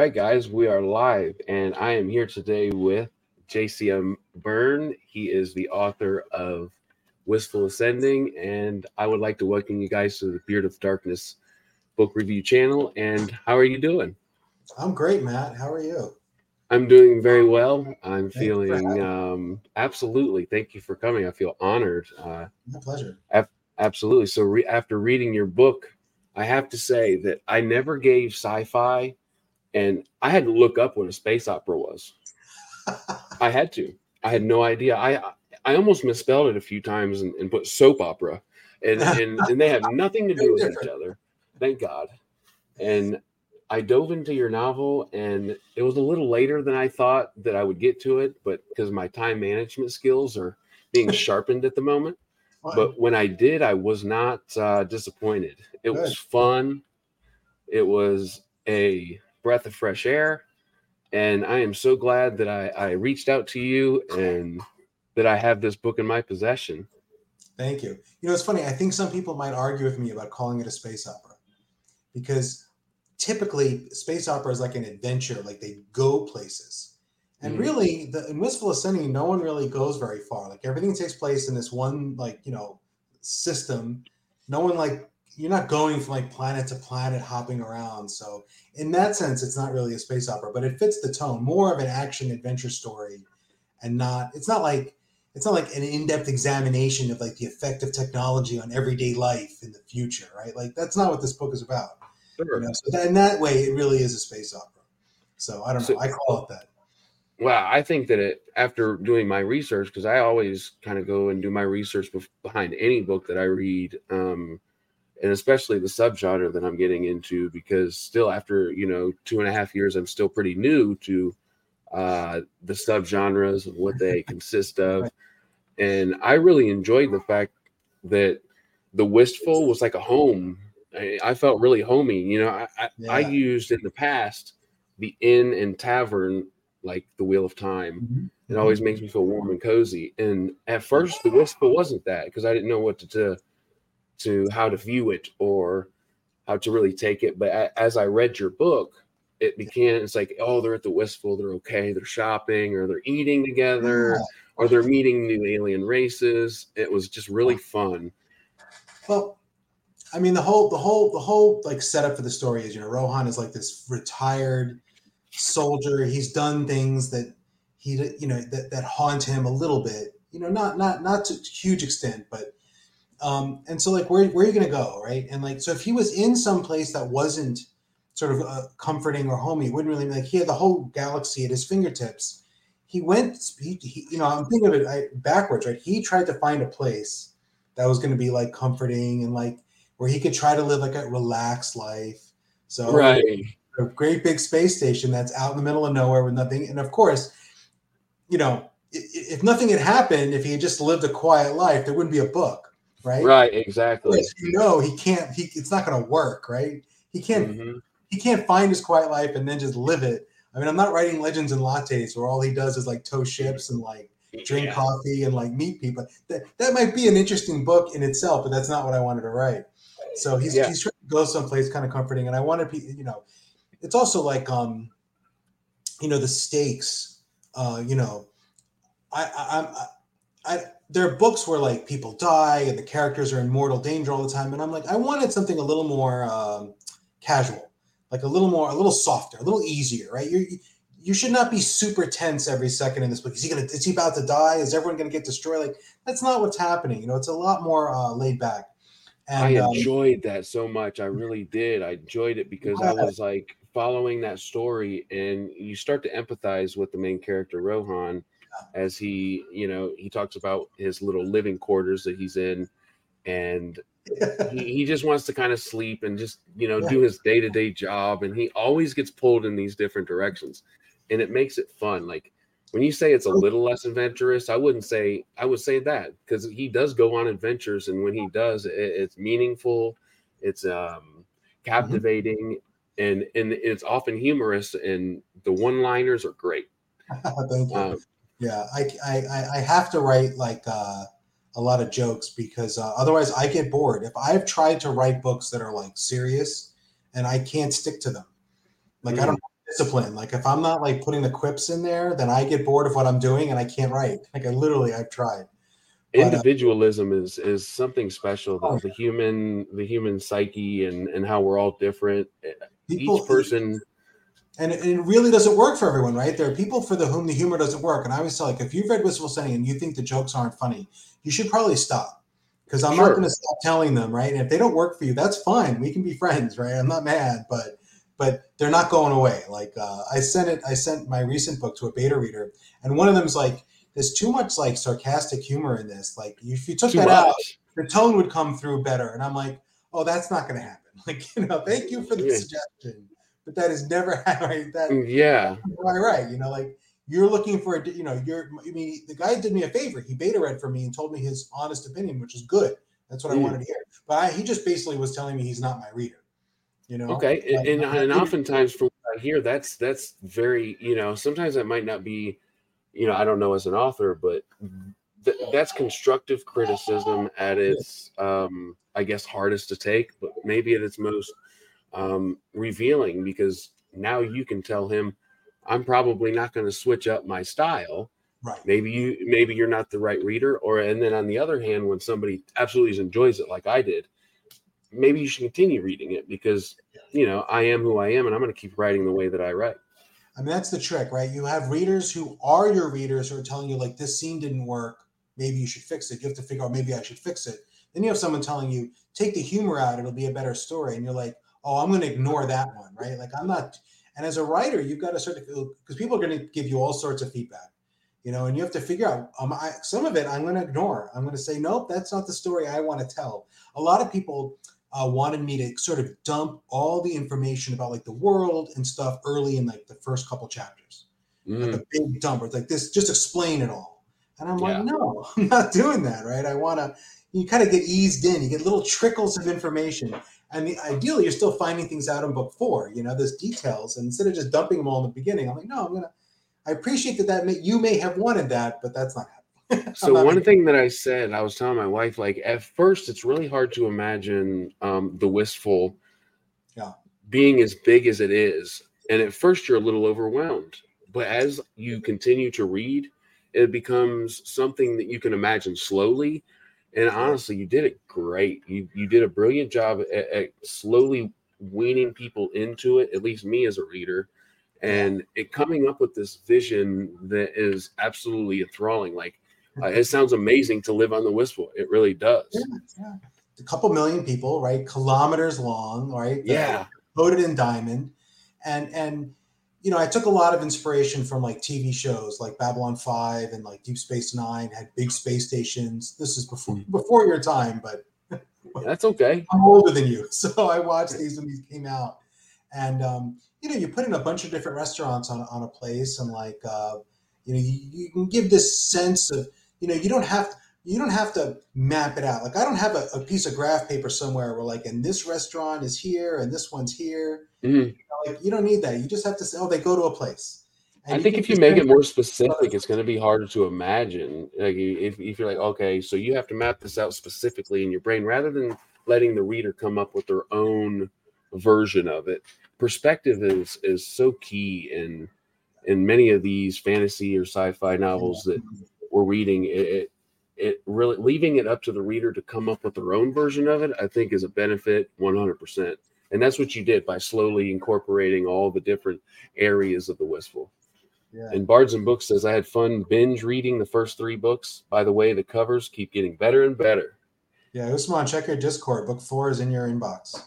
Right, guys, we are live, and I am here today with JCM Berne. He is the author of Wistful Ascending, and I would like to welcome you guys to the Beard of Darkness book review channel. And how are you doing? I'm great, Matt. How are you? I'm doing very well. I'm feeling um, absolutely. Thank you for coming. I feel honored. Uh, My pleasure. Absolutely. So re- after reading your book, I have to say that I never gave sci-fi, and I had to look up what a space opera was. I had to. I had no idea. I I almost misspelled it a few times and, and put soap opera, and, and and they have nothing to do with each other. Thank God. And I dove into your novel, and it was a little later than I thought that I would get to it, but because my time management skills are being sharpened at the moment but when I did, I was not uh, disappointed. It was fun. It was a breath of fresh air, and I am so glad that I, I reached out to you and that I have this book in my possession. Thank you. You know, it's funny. I think some people might argue with me about calling it a space opera because typically space opera is like an adventure, like they go places. And Mhm. really, the in Wistful Ascending, no one really goes very far. Like everything takes place in this one, like you know, system. No one like you're not going from like planet to planet, hopping around. So in that sense, it's not really a space opera, but it fits the tone. More of an action adventure story, and not. It's not like it's not like an in-depth examination of like the effect of technology on everyday life in the future, right? Like that's not what this book is about. You know? So that, in that way, it really is a space opera. So I don't know. I call it that. Well, I think that it, after doing my research, because I always kind of go and do my research bef- behind any book that I read, um, and especially the subgenre that I'm getting into, because still after you know two and a half years, I'm still pretty new to uh, the subgenres and what they consist of, and I really enjoyed the fact that the wistful was like a home. I, I felt really homey. You know, I, I, I used in the past the inn and tavern like the Wheel of Time. It Mm-hmm. always makes me feel warm and cozy. And at first, the wistful wasn't that because I didn't know what to, to to how to view it or how to really take it. But as I read your book, it began, it's like oh they're at the wistful, they're okay, they're shopping or they're eating together Yeah. or they're meeting new alien races. It was just really fun. Well, I mean, the whole, the whole, the whole like setup for the story is, you know, Rohan is like this retired soldier. He's done things that he, you know, that, that haunt him a little bit. You know, not not not to huge extent, but um, and so like, where where are you gonna go, right? And like, so if he was in some place that wasn't sort of uh, comforting or homey, it wouldn't really be like he had the whole galaxy at his fingertips. He went, he, he you know, I'm thinking of it I, backwards, right? He tried to find a place that was going to be like comforting and like where he could try to live like a relaxed life. So Right. a great big space station that's out in the middle of nowhere with nothing. And of course, you know, if nothing had happened, if he had just lived a quiet life, there wouldn't be a book, right? Right. Exactly. Because You know, he can't. He it's not going to work, right? He can't. Mhm. He can't find his quiet life and then just live it. I mean, I'm not writing legends and lattes where all he does is like tow ships and like drink Yeah. coffee and like meet people. That that might be an interesting book in itself, but that's not what I wanted to write. So he's Yeah. he's trying to go someplace kind of comforting, and I want to be, you know, it's also like um, you know, the stakes. Uh, you know, I I I, I there are books were like people die and the characters are in mortal danger all the time, and I'm like, I wanted something a little more um, casual, like a little more, a little softer, a little easier, right? You you should not be super tense every second in this book. Is he gonna? Is he about to die? Is everyone gonna get destroyed? Like that's not what's happening. You know, it's a lot more uh, laid back. I And um, enjoyed that so much. I really did. I enjoyed it because I was like following that story, and you start to empathize with the main character Rohan as he, you know, he talks about his little living quarters that he's in, and he, he just wants to kind of sleep and just, you know, Yeah. do his day to day job, and he always gets pulled in these different directions, and it makes it fun. Like when you say it's a little less adventurous, I wouldn't say I would say that because he does go on adventures, and when he does, it, it's meaningful, it's um, captivating, and and it's often humorous, and the one liners are great. Thank you. Um, yeah, I, I I- have to write like uh, a lot of jokes because uh, otherwise I get bored. If I've tried to write books that are like serious and I can't stick to them, like I don't know discipline. Like if I'm not like putting the quips in there, then I get bored of what I'm doing and I can't write. Like I literally, I've tried. But, uh, Individualism uh, is is something special. The, oh, the human the human psyche and and how we're all different. People, Each person. And it, it really doesn't work for everyone, right? There are people for the whom the humor doesn't work. And I always tell like if you've read Wistful Ascending and you think the jokes aren't funny, you should probably stop because I'm sure. not going to stop telling them, right? And if they don't work for you, that's fine. We can be friends, right? I'm not mad, but but they're not going away. Like uh, I sent it, I sent my recent book to a beta reader, and one of them is like, "There's too much like sarcastic humor in this. Like if you took too that much. out, the tone would come through better." And I'm like, "Oh, that's not going to happen." Like you know, thank you for the yeah. suggestion, but that is never right. That mm, yeah, right, right. You know, like you're looking for a, you know, you're. I mean, the guy did me a favor. He beta read for me and told me his honest opinion, which is good. That's what mm. I wanted to hear. But I, he just basically was telling me he's not my reader. You know. Okay, and, and, and oftentimes from what I hear, that's that's very you know sometimes that might not be, you know, I don't know as an author, but th- that's constructive criticism at its um, I guess hardest to take, but maybe at its most um, revealing because now you can tell him, I'm probably not going to switch up my style. Right. Maybe you maybe you're not the right reader, or and then on the other hand, when somebody absolutely enjoys it like I did, maybe you should continue reading it because you know I am who I am, and I'm going to keep writing the way that I write. I mean, that's the trick, right? You have readers who are your readers who are telling you like this scene didn't work, maybe you should fix it. You have to figure out maybe I should fix it. Then you have someone telling you take the humor out, it'll be a better story, and you're like, oh, I'm going to ignore that one, right? Like I'm not. And as a writer, you've got to sort of because people are going to give you all sorts of feedback, you know, and you have to figure out um, I, some of it I'm going to ignore. I'm going to say nope, that's not the story I want to tell. A lot of people uh, wanted me to sort of dump all the information about like the world and stuff early in like the first couple chapters, mm. like a big dump. It's like this, just explain it all. And I'm yeah. like, no, I'm not doing that, right? I want to. You kind of get eased in. You get little trickles of information, and the, ideally, you're still finding things out in book four. You know, there's details, and instead of just dumping them all in the beginning, I'm like, no, I'm gonna. I appreciate that. That may, you may have wanted that, but that's not happening so one thing that I said, I was telling my wife, like at first, it's really hard to imagine um, the wistful, yeah, being as big as it is, and at first you're a little overwhelmed. But as you continue to read, it becomes something that you can imagine slowly. And honestly, you did it great. You you did a brilliant job at, at slowly weaning people into it. At least me as a reader and it coming up with this vision that is absolutely enthralling like uh, it sounds amazing to live on the Wistful. It really does. Yeah, yeah. A couple million people, right? Kilometers long, right? Yeah. Coated in diamond, and and you know, I took a lot of inspiration from like TV shows like Babylon Five and like Deep Space Nine had big space stations. This is before mm-hmm. before your time, but that's okay. I'm older than you, so I watched these when these came out, and um, you know, you put in a bunch of different restaurants on on a place, and like uh, you know, you, you can give this sense of you know, you don't have you don't have to map it out. Like I don't have a, a piece of graph paper somewhere where like, and this restaurant is here and this one's here. Mm-hmm. You know, like you don't need that. You just have to say, oh, they go to a place. And I think if you make it more specific, it's going to be harder to imagine. Like if, if you're like, okay, so you have to map this out specifically in your brain rather than letting the reader come up with their own version of it. Perspective is is so key in in many of these fantasy or sci-fi novels that we're reading it, it, it really leaving it up to the reader to come up with their own version of it i think is a benefit 100% and that's what you did by slowly incorporating all the different areas of the wistful. Yeah. and bards and books says i had fun binge reading the first three books. By the way the covers keep getting better and better. Yeah usman check your discord. Book four is in your inbox.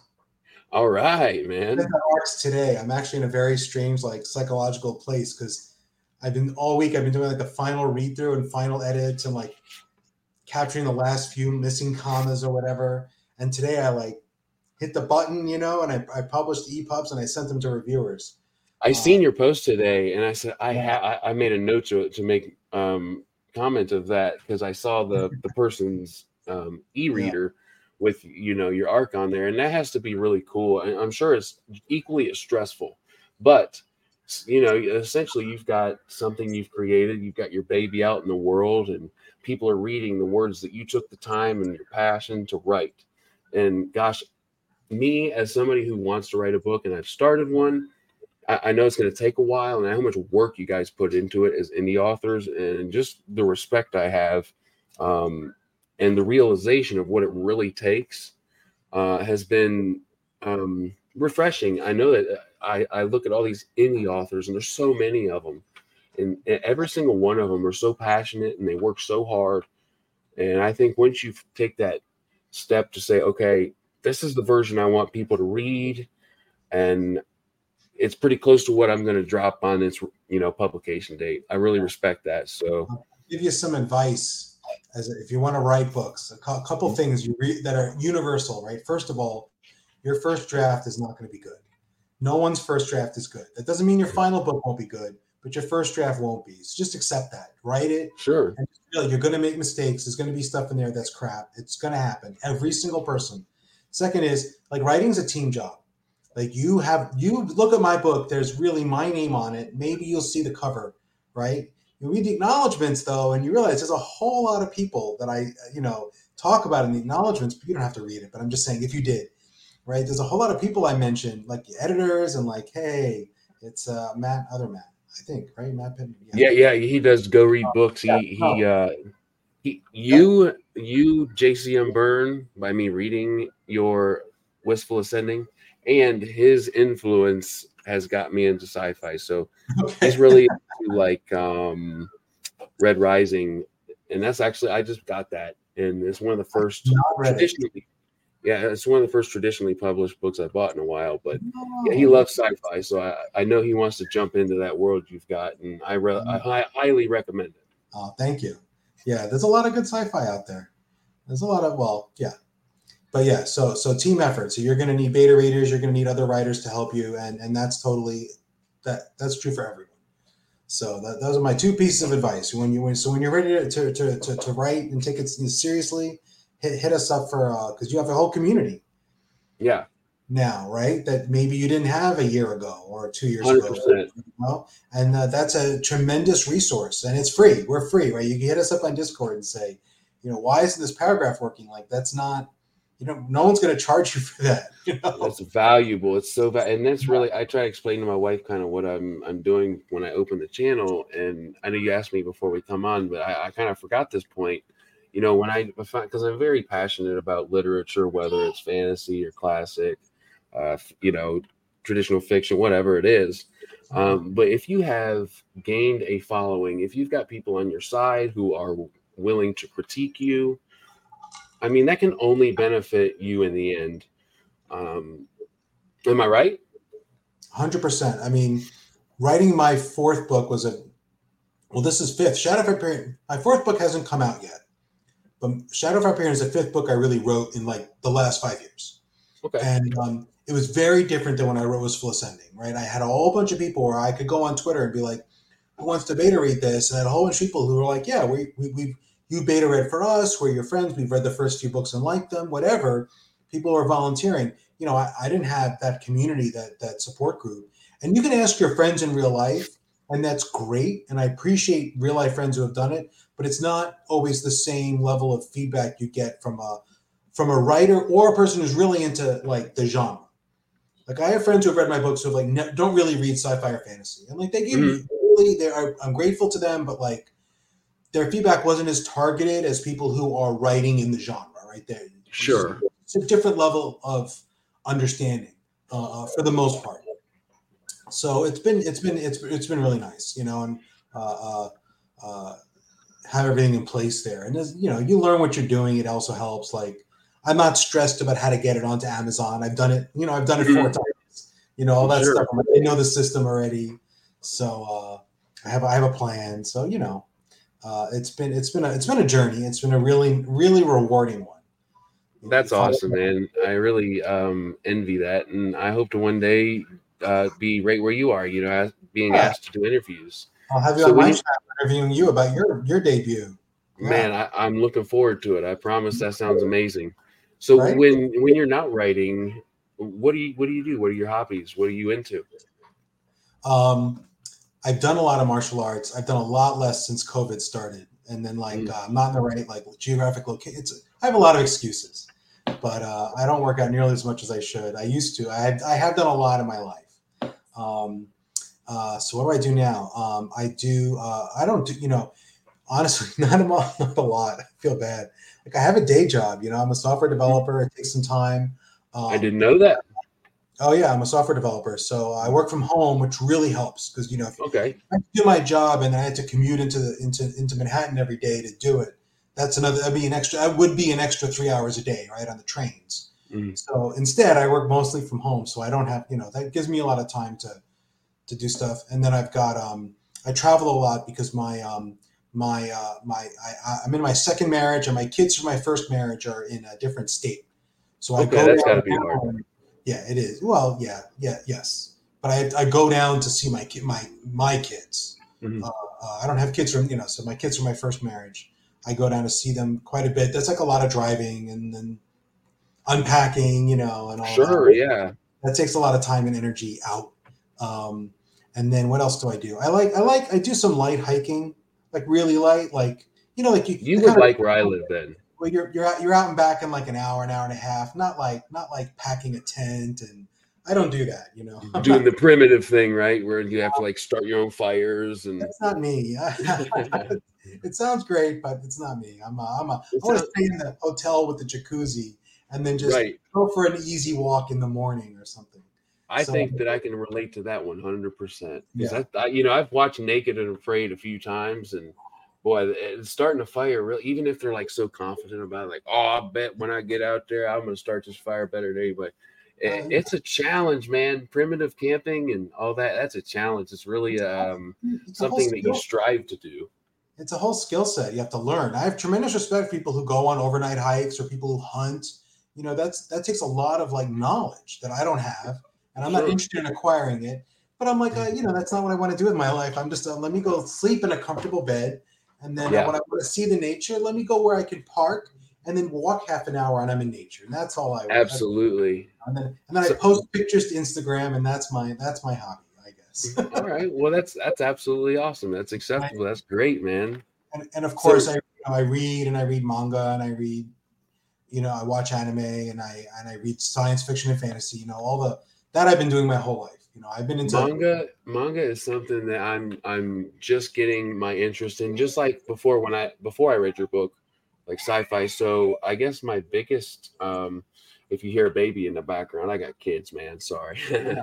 All right man. Arcs today. I'm actually in a very strange like psychological place because I've been all week. I've been doing like the final read through and final edits and like capturing the last few missing commas or whatever. And today I like hit the button, you know, and I, I published EPUBs and I sent them to reviewers. I um, seen your post today, and I said I yeah. ha- I made a note to to make um, comment of that because I saw the the person's um, e-reader yeah. with you know your arc on there, and that has to be really cool. I'm sure it's equally as stressful, but you know essentially you've got something you've created you've got your baby out in the world and people are reading the words that you took the time and your passion to write and gosh me as somebody who wants to write a book and i've started one I, I know it's going to take a while, and how much work you guys put into it as indie authors, and just the respect I have, um, and the realization of what it really takes uh, has been um, refreshing. I know that uh, I, I look at all these indie authors, and there's so many of them, and, and every single one of them are so passionate and they work so hard. And I think once you take that step to say, okay, this is the version I want people to read, and it's pretty close to what I'm going to drop on its you know publication date. I really respect that. So, I'll give you some advice as if you want to write books. A couple mm-hmm. things you read that are universal, right? First of all, your first draft is not going to be good. No one's first draft is good. That doesn't mean your final book won't be good, but your first draft won't be. So just accept that. Write it. Sure. You're going to make mistakes. There's going to be stuff in there that's crap. It's going to happen. Every single person. Second is like writing's a team job. Like you have you look at my book. There's really my name on it. Maybe you'll see the cover, right? You read the acknowledgments though, and you realize there's a whole lot of people that I you know talk about in the acknowledgments. But you don't have to read it. But I'm just saying if you did, right? There's a whole lot of people I mentioned, like the editors, and like, hey, it's uh, Matt, other Matt, I think, right? Matt Pittman. Yeah, yeah, yeah he does go read books. He Oh, he uh he you you JCM Berne by me reading your Wistful Ascending and his influence has got me into sci-fi. So Okay. he's really into like um Red Rising, and that's actually I just got that, and it's one of the first Not it. traditionally. Yeah, it's one of the first traditionally published books I bought in a while, but yeah, Oh. he loves sci-fi, so I, I know he wants to jump into that world you've got, and I re- I mm-hmm. hi- highly recommend it. Oh, thank you. Yeah, there's a lot of good sci-fi out there. There's a lot of well, yeah, but yeah. So so team effort. So you're going to need beta readers. You're going to need other writers to help you, and and that's totally that that's true for everyone. So that, those are my two pieces of advice. When you when so when you're ready to to to, to, to write and take it seriously, hit hit us up for because you have a whole community Yeah, now, right? That maybe you didn't have a year ago or two years hundred ago. percent. you know? and uh, that's a tremendous resource and it's free we're free right you can hit us up on discord and say you know why isn't this paragraph working like that's not you know no one's going to charge you for that you know That's valuable. It's so va- and that's really I try to explain to my wife kind of what I'm I'm doing when I open the channel. And I know you asked me before we come on, but I, I kind of forgot this point. You know, when I because I'm very passionate about literature, whether it's fantasy or classic, uh, you know, traditional fiction, whatever it is. Um, but if you have gained a following, if you've got people on your side who are willing to critique you, I mean, that can only benefit you in the end. Um, am I right? 100% i mean writing my fourth book was a well this is fifth shadow of hyperion my fourth book hasn't come out yet but shadow of hyperion is the fifth book i really wrote in like the last five years Okay. and um, it was very different than when I wrote Wistful Ascending, right? I had a whole bunch of people where I could go on Twitter and be like, "Who wants to beta read this?" And I had a whole bunch of people who were like, "Yeah, we we we you beta read for us. We're your friends. We've read the first few books and liked them. Whatever." People were volunteering. You know, I, I didn't have that community, that that support group. And you can ask your friends in real life, and that's great. And I appreciate real life friends who have done it, but it's not always the same level of feedback you get from a from a writer or a person who's really into like the genre. Like I have friends who have read my books who have like ne- don't really read sci-fi or fantasy, and like they give me really, they are, I'm grateful to them, but like their feedback wasn't as targeted as people who are writing in the genre, right? There, Sure. it's a different level of understanding uh, uh, for the most part. So it's been it's been it's it's been really nice, you know, and uh, uh, uh, have everything in place there. And as, you know, you learn what you're doing. It also helps. Like I'm not stressed about how to get it onto Amazon. I've done it. You know, I've done it four Mhm. times. You know, all that Sure. stuff. I'm like, I know the system already. So uh, I have I have a plan. So you know, uh, it's been it's been a it's been a journey. It's been a really really rewarding one. That's You follow- awesome, man. I really um, envy that, and I hope to one day uh, be right where you are. You know, being asked to do interviews. I'll have you So on my you- interviewing you about your your debut. Yeah. Man, I, I'm looking forward to it. I promise. That sounds amazing. So Right? when when you're not writing, what do you what do you do? What are your hobbies? What are you into? Um, I've done a lot of martial arts. I've done a lot less since COVID started, and then like Mm. uh, I'm not in the right like geographic location. It's I have a lot of excuses, but uh, I don't work out nearly as much as I should. I used to. I have, I have done a lot in my life. Um, Uh, so what do I do now? Um, I do. Uh, I don't do. You know, honestly, not a, not a lot. I feel bad. Like I have a day job. You know, I'm a software developer. It takes some time. Um, I didn't know that. Oh yeah, I'm a software developer, so I work from home, which really helps because you know if okay. I do my job and I had to commute into the into into Manhattan every day to do it. That's another. That'd be an extra. I would be an extra three hours a day, right, on the trains. Mm. So instead, I work mostly from home, so I don't have you know that gives me a lot of time to to do stuff. And then I've got um, I travel a lot because my um, my uh, my I, I'm in my second marriage, and my kids from my first marriage are in a different state. So I go that's got to be hard. Yeah, it is. Well, yeah, yeah, yes. But I, I go down to see my my my kids. Mm-hmm. Uh, uh, I don't have kids from you know, so my kids from my first marriage. I go down to see them quite a bit. That's like a lot of driving and then unpacking, you know, and all. Sure, that. yeah. That takes a lot of time and energy out. Um, and then what else do I do? I like I like I do some light hiking, like really light, like you know, like you. You would like where I live then. Well, you're you're out, you're out and back in like an hour, an hour and a half. Not like not like packing a tent, and I don't do that. You know, doing the primitive thing, right, where you have to like start your own fires and. That's not me. it sounds great, but it's not me. I'm a, I'm a, I want to stay in the hotel with the jacuzzi and then just right. go for an easy walk in the morning or something. I so, think that I can relate to that 100%. Because yeah. I, I, you know, I've watched Naked and Afraid a few times, and boy, eh, it's starting a fire. Really, even if they're like so confident about it, like, oh, I bet when I get out there, I'm going to start this fire better than anybody. It, it's a challenge, man. Primitive camping and all that. That's a challenge. It's really um, mm, it's something that you strive to do it's a whole skill set you have to learn. I have tremendous respect for people who go on overnight hikes or people who hunt. You know, that's that takes a lot of like knowledge that I don't have, and I'm sure. not interested in acquiring it. But I'm like, uh, you know, that's not what I want to do with my life. I'm just uh, let me go sleep in a comfortable bed, and then yeah. when I want to see the nature, let me go where I can park and then walk half an hour and I'm in nature, and that's all I want. absolutely. And then and then so, I post pictures to Instagram, and that's my that's my hobby. I guess. all right. Well, that's that's absolutely awesome. That's acceptable. That's great, man. And, and of course, so, I you know, I read and I read manga and I read, you know, I watch anime and I and I read science fiction and fantasy. You know, all the that I've been doing my whole life. You know, I've been into manga. Manga is something that I'm I'm just getting my interest in. Just like before when I before I read your book, like sci-fi. So I guess my biggest um if you hear a baby in the background, I got kids, man. Sorry.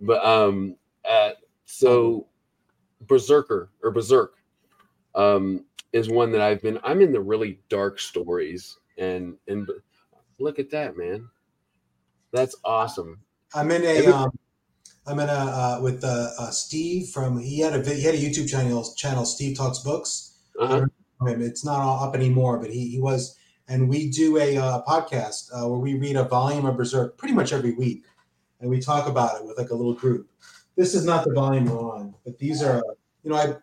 but um uh, so Berserker or Berserk um, is one that I've been. I'm in the really dark stories, and and look at that, man. That's awesome. I'm in a. Um, I'm in a uh, with uh, uh, Steve from. He had a he had a YouTube channel. Channel Steve talks books. Uh-huh. It's not up anymore, but he he was, and we do a uh, podcast uh, where we read a volume of Berserk pretty much every week, and we talk about it with like a little group this is not the volume we're on, but these are, you know, I,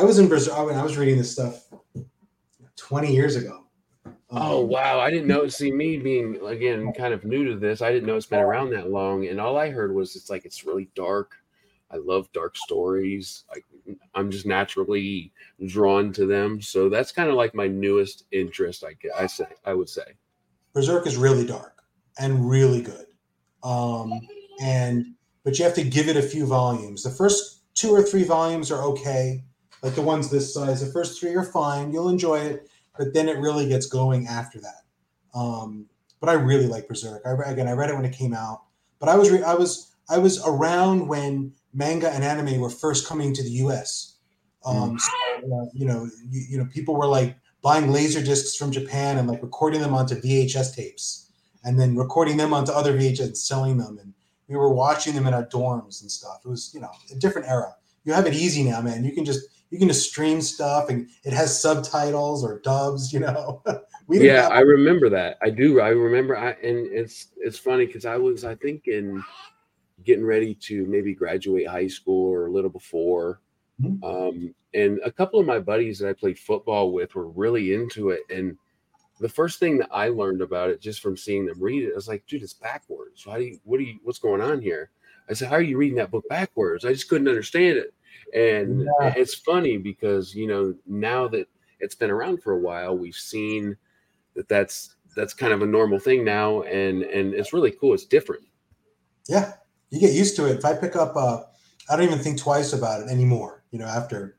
I was in Brazil when I was reading this stuff 20 years ago. Um, oh wow! I didn't know. See, me being again kind of new to this, I didn't know it's been around that long, and all I heard was it's like it's really dark. I love dark stories. I, I'm just naturally drawn to them, so that's kind of like my newest interest. I I say I would say. Berserk is really dark and really good, um, and but you have to give it a few volumes. The first two or three volumes are okay, like the ones this size. The first three are fine. You'll enjoy it, but then it really gets going after that. Um, but I really like Berserk. I, again, I read it when it came out, but I was re- I was I was around when manga and anime were first coming to the U.S. Um, mm. so, uh, you know, you, you know, people were like buying laser discs from Japan and like recording them onto VHS tapes, and then recording them onto other VHS and selling them and we were watching them in our dorms and stuff. It was, you know, a different era. You have it easy now, man. You can just you can just stream stuff and it has subtitles or dubs, you know. yeah, have- I remember that. I do. I remember I and it's it's funny because I was I think in getting ready to maybe graduate high school or a little before. Mm-hmm. Um, and a couple of my buddies that I played football with were really into it. And the first thing that I learned about it just from seeing them read it, I was like, dude, it's backwards. How do you, what do you, what's going on here? I said, how are you reading that book backwards? I just couldn't understand it. And yeah. it's funny because, you know, now that it's been around for a while, we've seen that that's, that's kind of a normal thing now. And, and it's really cool. It's different. Yeah. You get used to it. If I pick up, uh, I don't even think twice about it anymore. You know, after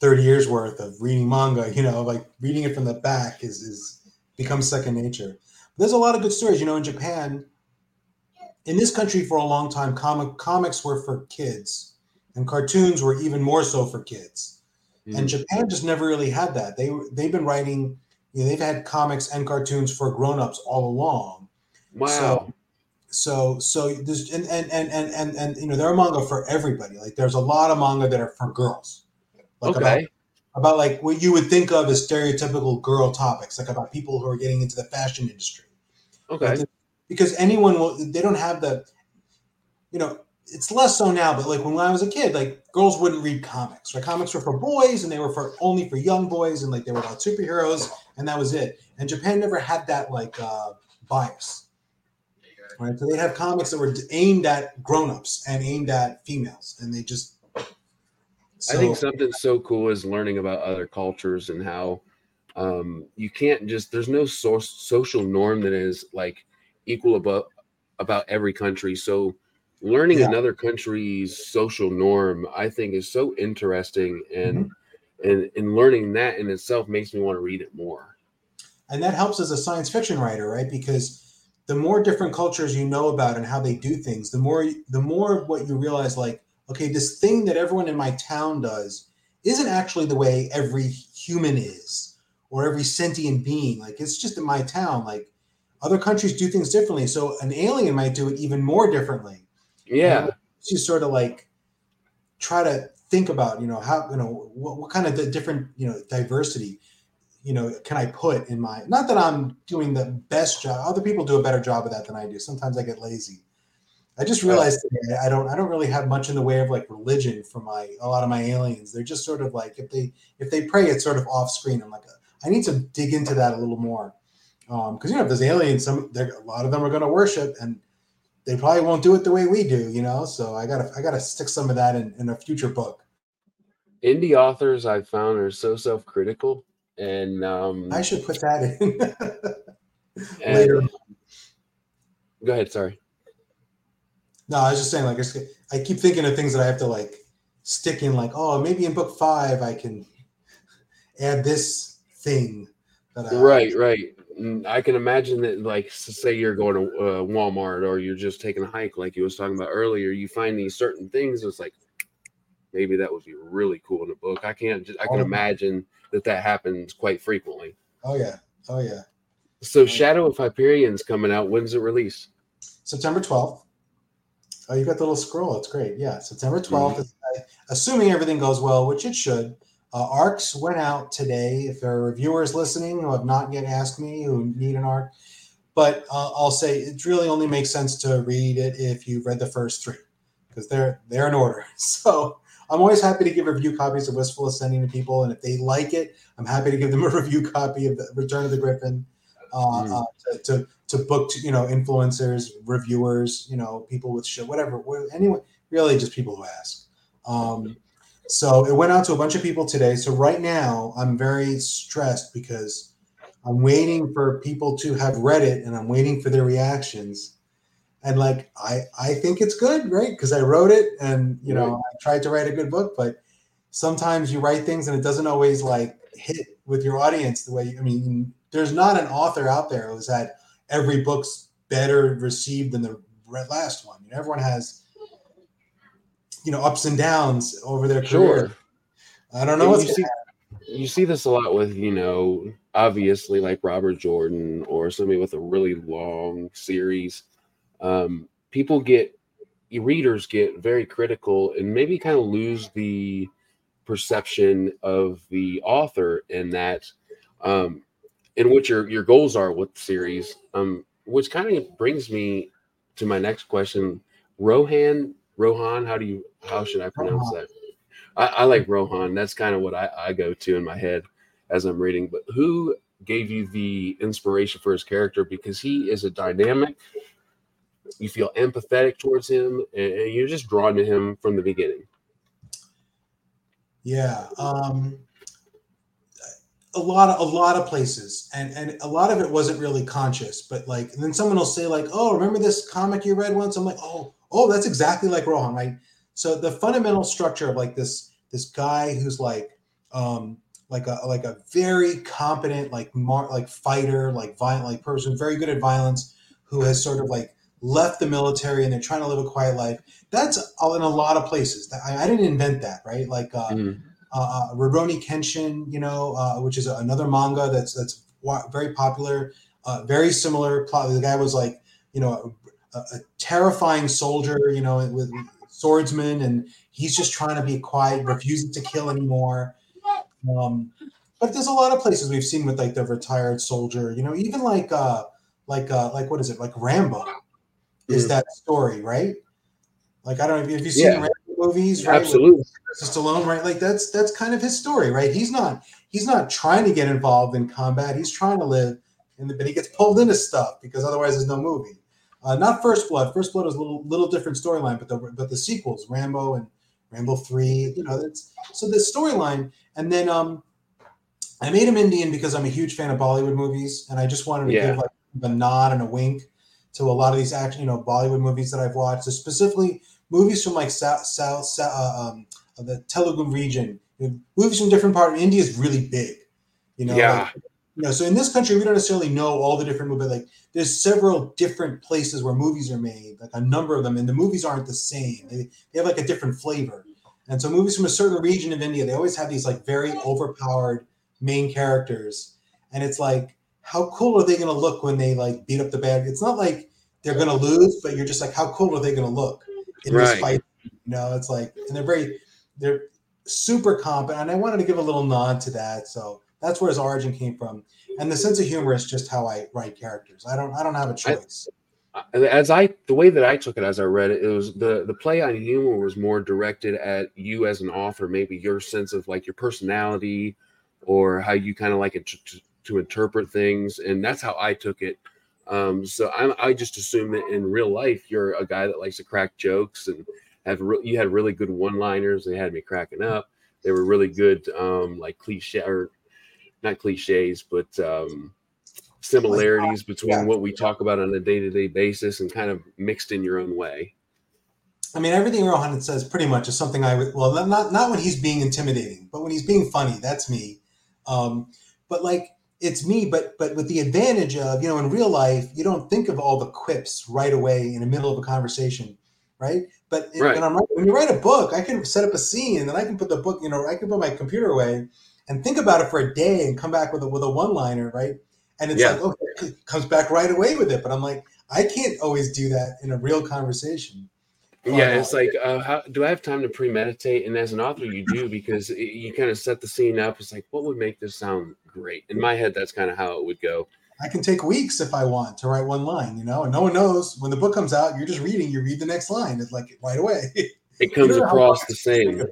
30 years worth of reading manga, you know, like reading it from the back is is becomes second nature. But there's a lot of good stories. You know, in Japan, in this country for a long time, comic comics were for kids, and cartoons were even more so for kids. Mm-hmm. And Japan just never really had that. They they've been writing, you know, they've had comics and cartoons for grown-ups all along. Wow. So, so so this and and, and and and and you know there are manga for everybody. Like there's a lot of manga that are for girls. Like okay. About, about like what you would think of as stereotypical girl topics, like about people who are getting into the fashion industry. Okay. Like because anyone will they don't have the you know it's less so now but like when i was a kid like girls wouldn't read comics. Right comics were for boys and they were for only for young boys and like they were about superheroes and that was it. And japan never had that like uh bias. Right? So they have comics that were aimed at grown-ups and aimed at females and they just so, i think something so cool is learning about other cultures and how um you can't just there's no source social norm that is like equal about about every country. So learning yeah. another country's social norm, I think, is so interesting, and mm-hmm. and and learning that in itself makes me want to read it more. And that helps as a science fiction writer, right? Because the more different cultures you know about and how they do things, the more the more what you realize, like, okay, this thing that everyone in my town does isn't actually the way every human is or every sentient being. Like, it's just in my town, like other countries do things differently. So an alien might do it even more differently. Yeah. You sort of like try to think about, you know, how, you know, what, what kind of the different, you know, diversity, you know, can I put in my, not that I'm doing the best job. Other people do a better job of that than I do. Sometimes I get lazy. I just realized today I don't I don't really have much in the way of like religion for my a lot of my aliens. They're just sort of like if they if they pray, it's sort of off screen. I'm like I need to dig into that a little more Um, because um, you know if there's aliens, some a lot of them are going to worship, and they probably won't do it the way we do, you know. So I gotta I gotta stick some of that in, in a future book. Indie authors I've found are so self critical, and um, I should put that in later. Go ahead. Sorry. No, I was just saying, like, I keep thinking of things that I have to like stick in, like, oh, maybe in book five I can add this thing. That I, right, right. I can imagine that, like, say you're going to uh, Walmart or you're just taking a hike, like you was talking about earlier. You find these certain things. It's like maybe that would be really cool in a book. I can't. Just, I can oh, imagine that that happens quite frequently. Oh yeah. Oh yeah. So, Shadow of Hyperion's coming out. When's it release? September twelfth. Oh, you got the little scroll. It's great. Yeah, September 12th. Mm-hmm. Assuming everything goes well, which it should. Uh, ARCs went out today. If there are reviewers listening who have not yet asked me who need an ARC, but uh, I'll say it really only makes sense to read it if you've read the first three because they're they're in order. So I'm always happy to give review copies of Wistful Ascending to people, and if they like it, I'm happy to give them a review copy of the Return of the Griffin. Uh, mm. uh, to, to, to book to, you know influencers, reviewers, you know people with shit, whatever. Anyway, really just people who ask. Um, so it went out to a bunch of people today. So right now I'm very stressed because I'm waiting for people to have read it and I'm waiting for their reactions. And like I I think it's good, right? Because I wrote it and you know I tried to write a good book, but sometimes you write things and it doesn't always like hit with your audience the way I mean there's not an author out there who's had every book's better received than the last one. You know, everyone has you know ups and downs over their sure. career. I don't know you see, you see this a lot with you know obviously like Robert Jordan or somebody with a really long series. Um, people get readers get very critical and maybe kind of lose the perception of the author in that um in what your your goals are with the series um which kind of brings me to my next question rohan rohan how do you how should I pronounce that? I, I, like Rohan. That's kind of what I, I go to in my head as I'm reading. But who gave you the inspiration for his character? Because he is a dynamic. You feel empathetic towards him, and you're just drawn to him from the beginning. Yeah, um, a lot of a lot of places, and and a lot of it wasn't really conscious. But like, and then someone will say like, "Oh, remember this comic you read once?" I'm like, "Oh, oh, that's exactly like Rohan." Like So the fundamental structure of like this this guy who's like um like a like a very competent like mar- like fighter like violent like person very good at violence who has sort of like left the military and they're trying to live a quiet life that's in a lot of places i, I didn't invent that right like uh, mm. uh, uh Rurouni Kenshin you know uh, which is another manga that's that's very popular uh, very similar plot the guy was like you know a, a terrifying soldier you know with, with swordsman and he's just trying to be quiet refusing to kill anymore um, but there's a lot of places we've seen with like the retired soldier, you know, even like uh like uh like what is it, like Rambo is mm. that story, right? Like I don't know if you've seen yeah. Rambo movies, right? Absolutely. Just alone, right? Like that's that's kind of his story, right? He's not he's not trying to get involved in combat. He's trying to live in the but he gets pulled into stuff because otherwise there's no movie. Uh, not First Blood. First Blood is a little little different storyline, but the but the sequels, Rambo and Rambo Three, you know, that's so the storyline and then um, I made him Indian because I'm a huge fan of Bollywood movies, and I just wanted to yeah. give like a nod and a wink to a lot of these action, you know, Bollywood movies that I've watched, so specifically movies from like South, South, uh, um, the Telugu region. You know, movies from different parts. India is really big, you know. Yeah. Like, you know, so in this country, we don't necessarily know all the different movies. Like, there's several different places where movies are made, like a number of them, and the movies aren't the same. They, they have like a different flavor. And so movies from a certain region of India, they always have these like very overpowered main characters. And it's like, how cool are they going to look when they like beat up the bad? It's not like they're going to lose, but you're just like, how cool are they going to look in right. this fight? You know, it's like, and they're very, they're super competent. And I wanted to give a little nod to that. So that's where his origin came from. And the sense of humor is just how I write characters. I don't, I don't have a choice. I, as I the way that I took it as I read it, it was the the play on humor was more directed at you as an author, maybe your sense of like your personality or how you kind of like it to, to, interpret things, and that's how I took it. Um, so I, I just assume that in real life you're a guy that likes to crack jokes and have re- you had really good one liners. They had me cracking up. They were really good, um, like cliche or not cliches, but um, similarities between yeah. what we talk about on a day-to-day basis and kind of mixed in your own way i mean everything rohan says pretty much is something i would well not not when he's being intimidating but when he's being funny that's me um, but like it's me but but with the advantage of you know in real life you don't think of all the quips right away in the middle of a conversation right but right. when, I'm, when you write a book i can set up a scene and then i can put the book you know i can put my computer away and think about it for a day and come back with a with a one liner right and it's yeah. like, okay, it comes back right away with it. But I'm like, I can't always do that in a real conversation. Yeah, it's like, uh, how, do I have time to premeditate? And as an author, you do because it, you kind of set the scene up. It's like, what would make this sound great? In my head, that's kind of how it would go. I can take weeks if I want to write one line, you know, and no one knows when the book comes out. You're just reading, you read the next line. It's like right away. It comes across the same.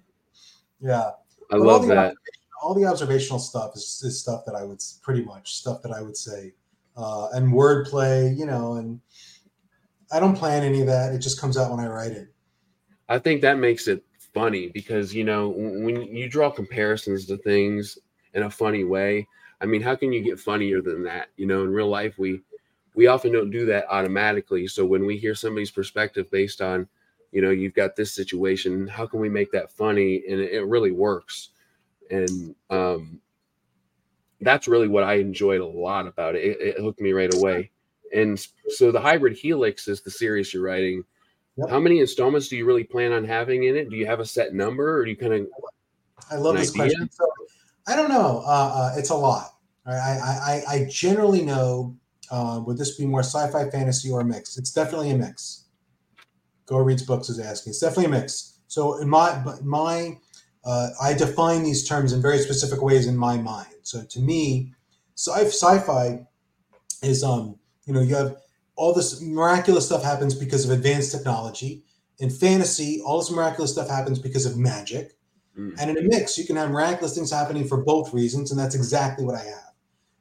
Yeah, I but love that all the observational stuff is, is stuff that I would pretty much stuff that I would say, uh, and wordplay, you know, and I don't plan any of that. It just comes out when I write it. I think that makes it funny because you know when you draw comparisons to things in a funny way. I mean, how can you get funnier than that? You know, in real life, we we often don't do that automatically. So when we hear somebody's perspective based on, you know, you've got this situation, how can we make that funny? And it, it really works and um, that's really what I enjoyed a lot about it. it. It hooked me right away. And so the hybrid helix is the series you're writing. Yep. How many installments do you really plan on having in it? Do you have a set number, or do you kind of? I love this idea? question. So, I don't know. Uh, uh, it's a lot. I, I, I generally know. Uh, would this be more sci-fi, fantasy, or a mix? It's definitely a mix. Go reads books is asking. It's definitely a mix. So in my my uh, I define these terms in very specific ways in my mind. So to me, sci- sci-fi is um, you know, you have all this miraculous stuff happens because of advanced technology. In fantasy, all this miraculous stuff happens because of magic. Mm. And in a mix, you can have miraculous things happening for both reasons, and that's exactly what I have.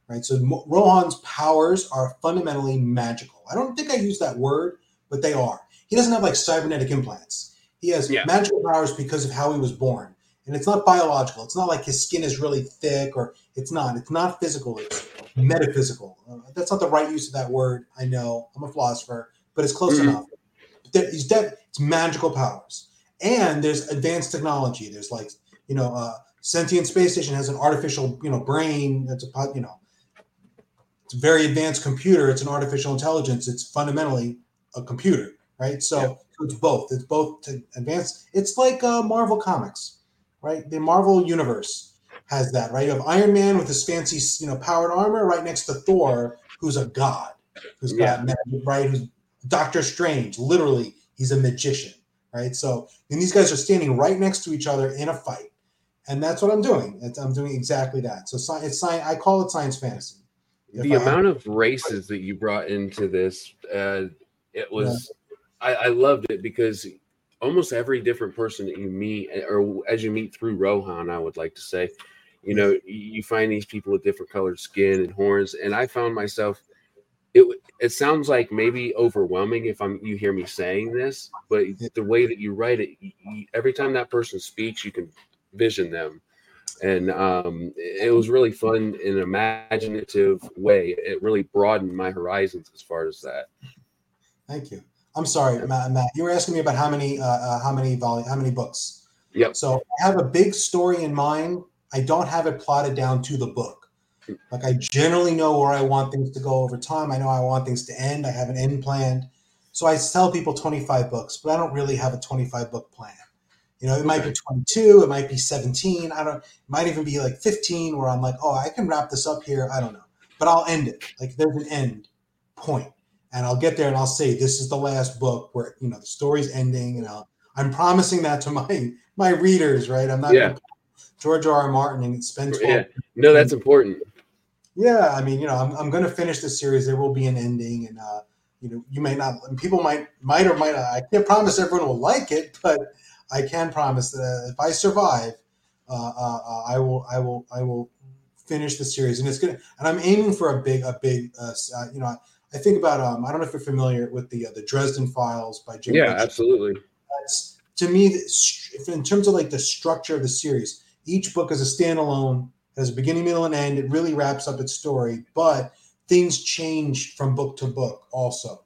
Right. So Rohan's powers are fundamentally magical. I don't think I use that word, but they are. He doesn't have like cybernetic implants. He has yeah. magical powers because of how he was born and it's not biological. It's not like his skin is really thick or it's not. It's not physical. It's metaphysical. Uh, that's not the right use of that word. I know. I'm a philosopher, but it's close mm-hmm. enough. He's dead. It's magical powers, and there's advanced technology. There's like you know, uh, sentient space station has an artificial you know brain. That's a you know, it's a very advanced computer. It's an artificial intelligence. It's fundamentally a computer, right? So, yeah. it's both. It's both to advance. It's like uh, Marvel comics, right? The Marvel universe has that, right? You have Iron Man with his fancy, you know, powered armor right next to Thor, who's a god, who's got yeah. right, who's Doctor Strange. Literally, he's a magician, right? So, and these guys are standing right next to each other in a fight, and that's what I'm doing. It's, I'm doing exactly that. So, it's science. I call it science fantasy. If the I amount have, of races that you brought into this, uh, it was. Yeah. I, I loved it because almost every different person that you meet, or as you meet through Rohan, I would like to say, you know, you find these people with different colored skin and horns, and I found myself. It it sounds like maybe overwhelming if I'm you hear me saying this, but the way that you write it, you, every time that person speaks, you can vision them, and um, it was really fun in an imaginative way. It really broadened my horizons as far as that. Thank you. I'm sorry, Matt. Matt you were asking me about how many uh, uh, how many volume how many books. Yep. So I have a big story in mind I don't have it plotted down to the book. Like I generally know where I want things to go over time. I know I want things to end. I have an end planned. So I tell people 25 books, but I don't really have a 25 book plan. You know, it might be 22, it might be 17. I don't, it might even be like 15 where I'm like, oh, I can wrap this up here. I don't know, but I'll end it. Like there's an end point and I'll get there and I'll say, this is the last book where, you know, the story's ending and I'll, I'm promising that to my, my readers, right? I'm not yeah. George R. R. Martin and spend 12 yeah. No, that's important. Yeah, I mean, you know, I'm, I'm going to finish the series. There will be an ending, and uh, you know, you may not. People might might or might not. I can't promise everyone will like it, but I can promise that uh, if I survive, uh, uh, uh, I will I will I will finish the series, and it's gonna. And I'm aiming for a big a big. Uh, uh, you know, I think about. Um, I don't know if you're familiar with the the Dresden Files by Jim. Yeah, absolutely. That's to me, in terms of like the structure of the series each book is a standalone, has a beginning, middle, and end. It really wraps up its story, but things change from book to book also,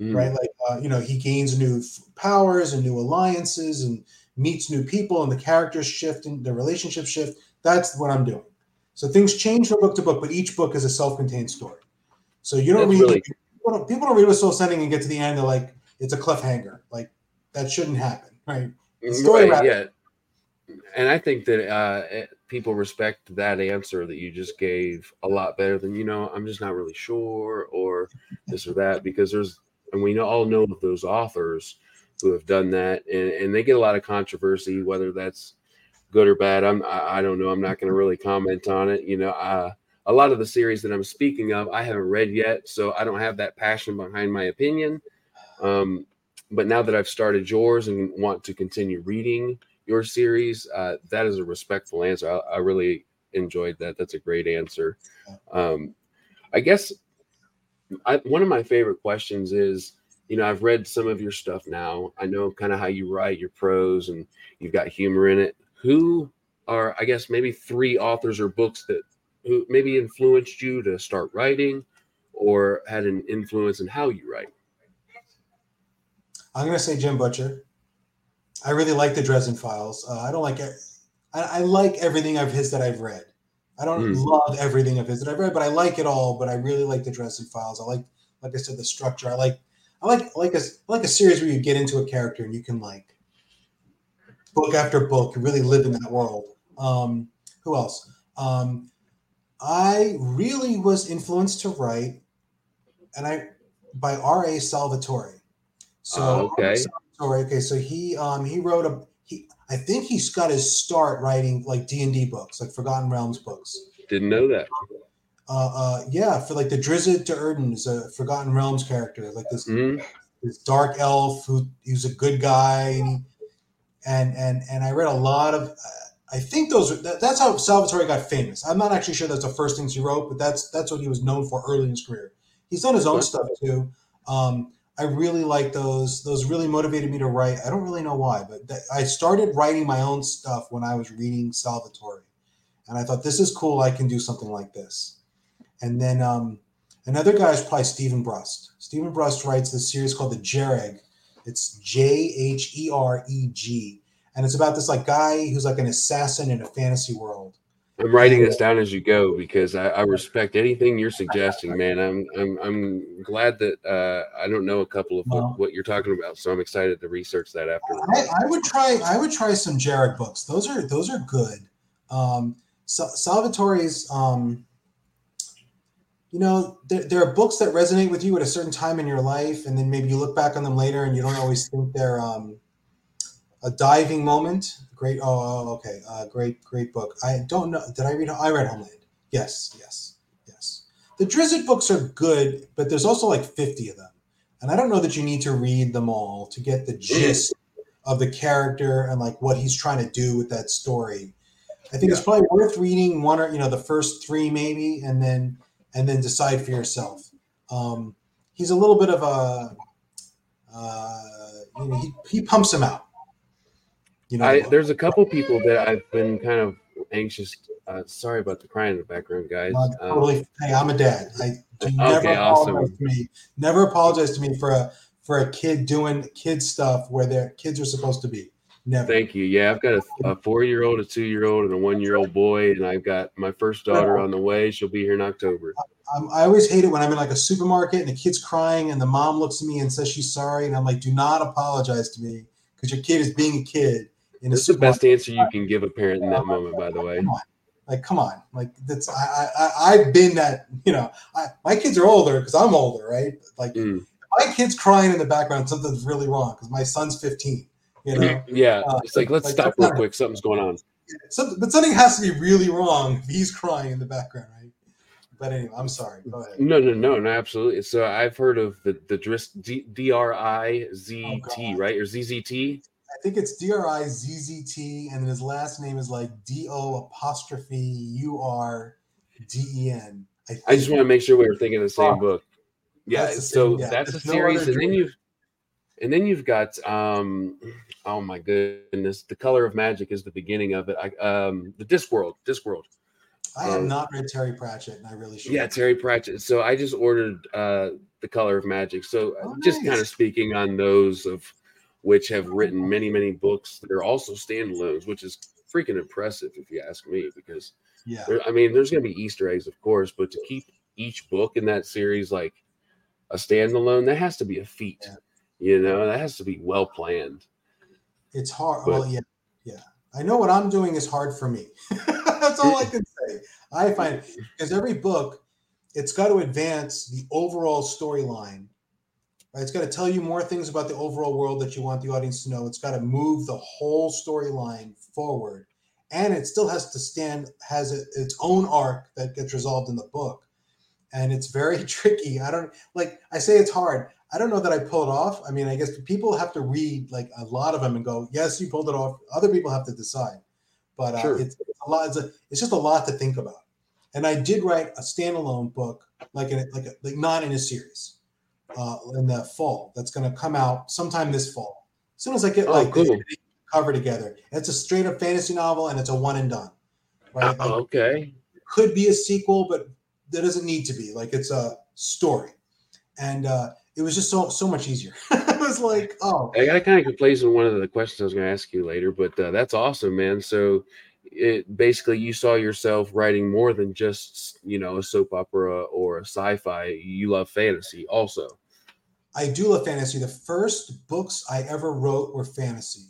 mm. right? Like, uh, you know, he gains new powers and new alliances and meets new people, and the characters shift and the relationships shift. That's what I'm doing. So things change from book to book, but each book is a self-contained story. So you don't That's read really... people, don't, people don't read a soul sending and get to the end. They're like, it's a cliffhanger. Like that shouldn't happen, right? Story right, yeah and I think that uh, people respect that answer that you just gave a lot better than you know. I'm just not really sure, or this or that, because there's and we all know of those authors who have done that, and, and they get a lot of controversy, whether that's good or bad. I'm I, I don't know. I'm not going to really comment on it. You know, uh, a lot of the series that I'm speaking of, I haven't read yet, so I don't have that passion behind my opinion. Um, but now that I've started yours and want to continue reading your series, uh, that is a respectful answer. I, I, really enjoyed that. That's a great answer. Um, I guess I, one of my favorite questions is, you know, I've read some of your stuff now. I know kind of how you write your prose and you've got humor in it. Who are, I guess, maybe three authors or books that who maybe influenced you to start writing or had an influence in how you write? I'm going to say Jim Butcher. I really like the Dresden Files. Uh, I don't like it. I, I, like everything of his that I've read. I don't mm. love everything of his that I've read, but I like it all. But I really like the Dresden Files. I like, like I said, the structure. I like, I like, like a, I like a series where you get into a character and you can like book after book, really live in that world. Um, who else? Um, I really was influenced to write, and I by R. A. Salvatore. So oh, okay story. Okay, so he um he wrote a he I think he's got his start writing like D and D books, like Forgotten Realms books. Didn't know that. Uh, uh, yeah, for like the Drizzt Do'Urden is a Forgotten Realms character, like this mm-hmm. this dark elf who he's a good guy, and he, and and and I read a lot of. Uh, I think those that, that's how Salvatore got famous. I'm not actually sure that's the first things he wrote, but that's that's what he was known for early in his career. He's done his own stuff too. Um, I really like those. Those really motivated me to write. I don't really know why, but th- I started writing my own stuff when I was reading Salvatore, and I thought this is cool. I can do something like this. And then um, another guy is probably Steven Brust. Steven Brust writes this series called the Jhereg. It's J H E R E G, and it's about this like guy who's like an assassin in a fantasy world. I'm writing this down as you go because I, I respect anything you're suggesting, man. I'm I'm I'm glad that uh, I don't know a couple of Well- what, what you're talking about, so I'm excited to research that after. I, I would try. I would try some Jhereg books. Those are those are good. Um, Sa- Salvatore's. Um, you know, there, there are books that resonate with you at a certain time in your life, and then maybe you look back on them later, and you don't always think they're um, a diving moment. Great. Oh, oh, okay. Uh, great, great book. I don't know. Did I read? I read Homeland. Yes, yes, yes. The Drizzt books are good, but there's also like 50 of them. And I don't know that you need to read them all to get the gist of the character and like what he's trying to do with that story. I think it's probably worth reading one or you know the first three maybe, and then and then decide for yourself. Um, he's a little bit of a uh, you know he, he pumps him out. You know, I, there's a couple people that I've been kind of anxious. Uh, sorry about the crying in the background, guys. Uh, Um. Hey, I'm a dad. I do never Okay, apologize to me. Never apologize to me for a for a kid doing kid stuff where their kids are supposed to be. Never. Thank you. Yeah, I've got a, a four year old, a two year old, and a one year old boy, and I've got my first daughter on the way. She'll be here in October. Um, I always hate it when I'm in like a supermarket and the kid's crying and the mom looks at me and says she's sorry, and I'm like, do not apologize to me because your kid is being a kid in a That's the best answer you can give a parent in that moment, by the way. Come on. Like, come on. Like that's I I I- I've been that. You know, I, my kids are older because I'm older, right? Like Mm. my kid's crying in the background, something's really wrong because my son's 15. You know, Yeah, Uh, it's like let's like, stop real quick. Something's going on. Some, but something has to be really wrong if he's crying in the background, right? But anyway, I'm sorry. Go ahead. No, no, no, no, absolutely. So I've heard of the the D, R I Z Oh, right, or Z Z T. I think it's D R I Z Z T, and then his last name is like D O apostrophe U R D E N. I just want to make sure we were thinking the same Oh, book. Yeah, that's so same- yeah, that's a there's no series, other and then you've and then you've got um oh my goodness, the color of magic is the beginning of it. I um the Discworld, Discworld. I have Um, not read Terry Pratchett, and I really should. Yeah, Terry Pratchett. So I just ordered uh the color of magic. So uh, Oh, just nice. kind of speaking on those of which have oh, written many, many books that are also standalones, which is freaking impressive if you ask me, because yeah. there, I mean, there's going to be Easter eggs, of course, but to keep each book in that series like a standalone, that has to be a feat. Yeah. You know, that has to be well planned. It's hard. Oh, but- well, yeah, yeah. I know what I'm doing is hard for me. That's all I can say. I find because every book, it's got to advance the overall storyline. Right? It's got to tell you more things about the overall world that you want the audience to know. It's got to move the whole storyline forward, and it still has to stand has it, its own arc that gets resolved in the book. And it's very tricky. I don't like. I say it's hard. I don't know that I pull it off. I mean, I guess people have to read like a lot of them and go, "Yes, you pulled it off." Other people have to decide, but uh, Sure. it's, it's a lot. It's, a, it's just a lot to think about. And I did write a standalone book, like in a, like a, like not in a series, uh, in the fall. That's going to come out sometime this fall. As soon as I get Oh, like the cool. cover together, it's a straight up fantasy novel and it's a one and done. Right? Like, Oh, okay. could be a sequel, but that doesn't need to be. Like it's a story, and uh, it was just so so much easier. it was like, oh, I got kind of plays in one of the questions I was going to ask you later, but uh, that's awesome, man. So it basically you saw yourself writing more than just you know a soap opera or a sci-fi. You love fantasy also. I do love fantasy. The first books I ever wrote were fantasy.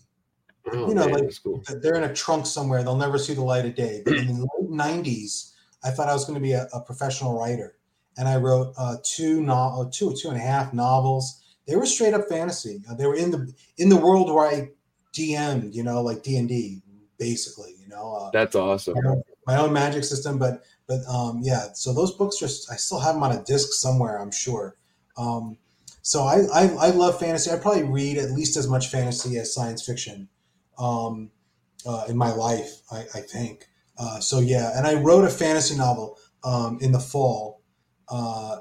Oh, You know, man, like- cool. They're in a trunk somewhere. They'll never see the light of day. But in the late '90s, I thought I was going to be a, a professional writer, and I wrote uh, two no- two two and a half novels. They were straight up fantasy. Uh, they were in the in the world where I DM'd, you know, like D and D, basically. You know, uh, That's awesome. my own, my own magic system. But but um, yeah, so those books are I still have them on a disc somewhere, I'm sure. Um, so I, I I love fantasy. I probably read at least as much fantasy as science fiction um, uh, in my life. I, I think uh, so. Yeah, and I wrote a fantasy novel um, in the fall. Uh,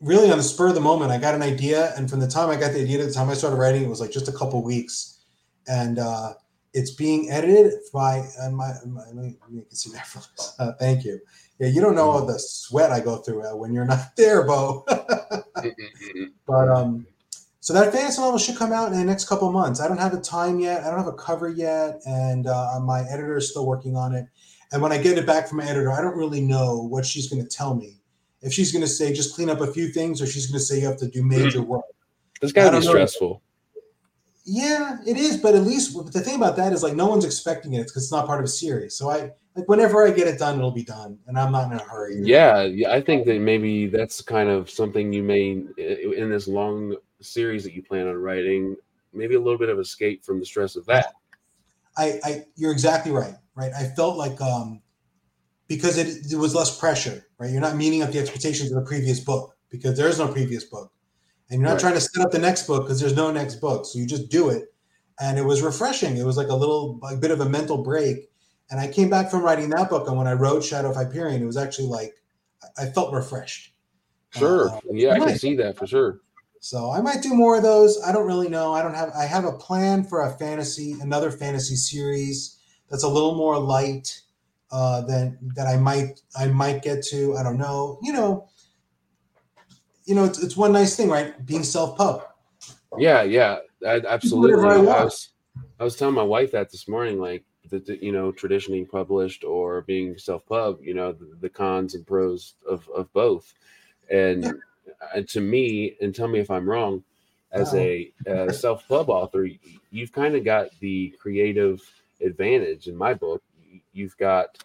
really on the spur of the moment, I got an idea, and from the time I got the idea to the time I started writing, it was like just a couple weeks, and uh, it's being edited by and my, my let me, let me see that for. Uh, thank you. Yeah, you don't know the sweat I go through uh, when you're not there, Bo. but um, so that fantasy novel should come out in the next couple months. I don't have a time yet. I don't have a cover yet, and uh, my editor is still working on it. And when I get it back from my editor, I don't really know what she's going to tell me. If she's going to say just clean up a few things, or she's going to say you have to do major mm-hmm. work. It's got to be stressful. Yeah, it is. But at least the thing about that is like no one's expecting it because it's not part of a series. So I like whenever I get it done, it'll be done, and I'm not in a hurry. Yeah, yeah. I think that maybe that's kind of something you may in this long series that you plan on writing. Maybe a little bit of escape from the stress of that. I, I you're exactly right. Right. I felt like um because it, it was less pressure. Right. You're not meeting up the expectations of the previous book because there is no previous book and you're not right. trying to set up the next book because there's no next book. So you just do it. And it was refreshing. It was like a little a bit of a mental break. And I came back from writing that book, and when I wrote Shadow of Hyperion, it was actually like I felt refreshed. Sure. Uh, yeah, I, I can see that for sure. So I might do more of those. I don't really know. I don't have. I have a plan for a fantasy, another fantasy series that's a little more light uh, than that. I might. I might get to. I don't know. You know, you know, it's, it's one nice thing, right? Being self pub. Yeah, yeah, I, absolutely. I, I, was, I was telling my wife that this morning, like that, you know, traditionally published or being self pub, you know, the, the, cons and pros of, of both. And, and to me, and tell me if I'm wrong, as uh-huh. a, a self pub author, you've kind of got the creative advantage in my book. You've got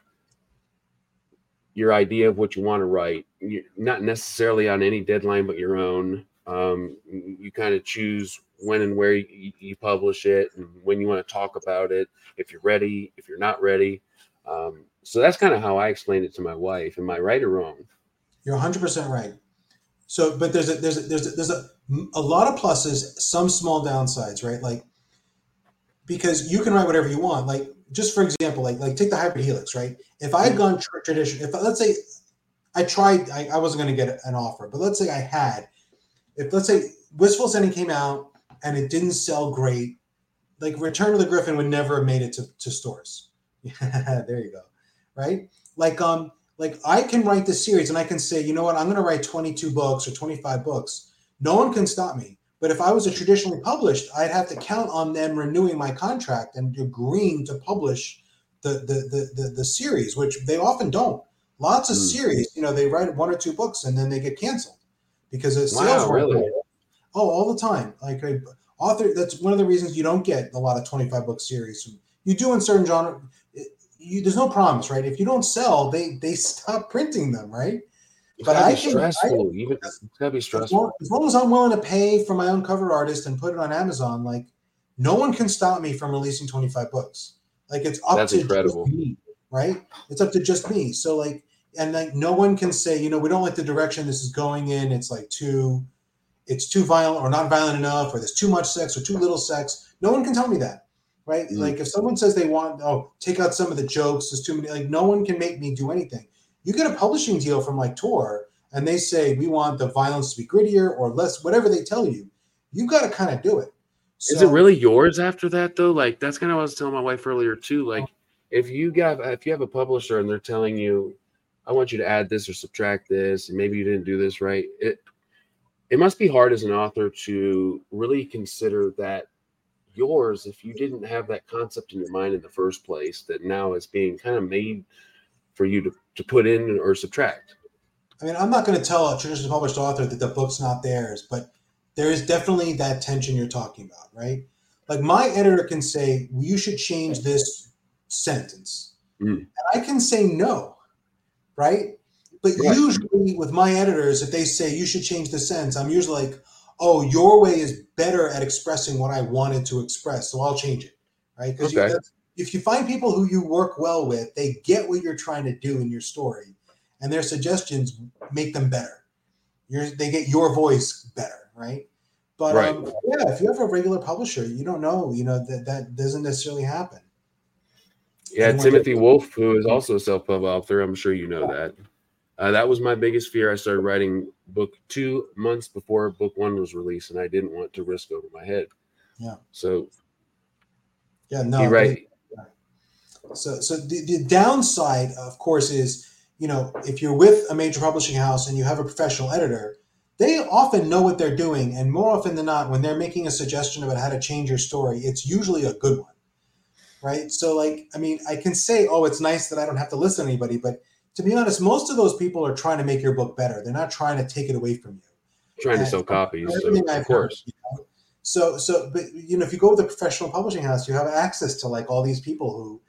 your idea of what you want to write. You're not necessarily on any deadline, but your own. Um, you kind of choose when and where you, you, publish it and when you want to talk about it, if you're ready, if you're not ready. Um, so that's kind of how I explained it to my wife. Am I right or wrong? You're 100% right. So, but there's a, there's a, there's a, there's a, a lot of pluses, some small downsides, right? Like, because you can write whatever you want. Like, just for example, like like take the hybrid helix, right? If I had gone tra- tradition, if let's say I tried, I, I wasn't going to get an offer, but let's say I had, if let's say Wistful Ascending came out and it didn't sell great, like Return of the Griffin would never have made it to, to stores. there you go, right? Like um, like I can write this series and I can say, you know what, I'm going to write 22 books or 25 books. No one can stop me. But if I was a traditionally published, I'd have to count on them renewing my contract and agreeing to publish the the the, the, the series, which they often don't. Lots of mm. series, you know, they write one or two books and then they get canceled because the sales wow, really? Oh, all the time. Like a author, that's one of the reasons you don't get a lot of 25 book series. You do in certain genre. You, there's no promise, right? If you don't sell, they they stop printing them, right? but I can, stressful. I, Even it's gotta be stressful. As long, as long, as I'm willing to pay for my own cover artist and put it on Amazon, like no one can stop me from releasing 25 books. Like it's up That's to incredible. me, right? It's up to just me. So like, and like no one can say, you know, we don't like the direction this is going in. It's like too, it's too violent or not violent enough, or there's too much sex or too little sex. No one can tell me that, right? Mm-hmm. Like if someone says they want, oh, take out some of the jokes, there's too many. Like no one can make me do anything you get a publishing deal from like Tor, and they say we want the violence to be grittier or less, whatever they tell you, You've got to kind of do it. So, Is it really yours after that though? Like that's kind of what I was telling my wife earlier too. Like if you got if you have a publisher and they're telling you, I want you to add this or subtract this, and maybe you didn't do this right, it it must be hard as an author to really consider that yours if you didn't have that concept in your mind in the first place that now is being kind of made for you to, to put in or subtract. I mean, I'm not going to tell a traditionally published author that the book's not theirs, but there is definitely that tension you're talking about, right? Like my editor can say, well, you should change this sentence. Mm. And I can say no, right? But right. usually with my editors, if they say you should change the sentence, I'm usually like, oh, your way is better at expressing what I wanted to express, so I'll change it, right? Because okay if you find people who you work well with, they get what you're trying to do in your story, and their suggestions make them better. You're, they get your voice better, right? But right. Um, yeah, if you have a regular publisher, you don't know, you know that that doesn't necessarily happen. Yeah, Timothy Wolf, who is also a self-pub author, I'm sure you know that. Uh, that was my biggest fear. I started writing book two months before book one was released, and I didn't want to risk over my head. Yeah. So. Yeah. No. Right. So, so the, the downside, of course, is you know if you're with a major publishing house and you have a professional editor, they often know what they're doing, and more often than not, when they're making a suggestion about how to change your story, it's usually a good one, right? So, like, I mean, I can say, oh, it's nice that I don't have to listen to anybody, but to be honest, most of those people are trying to make your book better. They're not trying to take it away from you. Trying and to sell copies, so, of course. Heard, you know? So, so, but you know, if you go with a professional publishing house, you have access to like all these people who,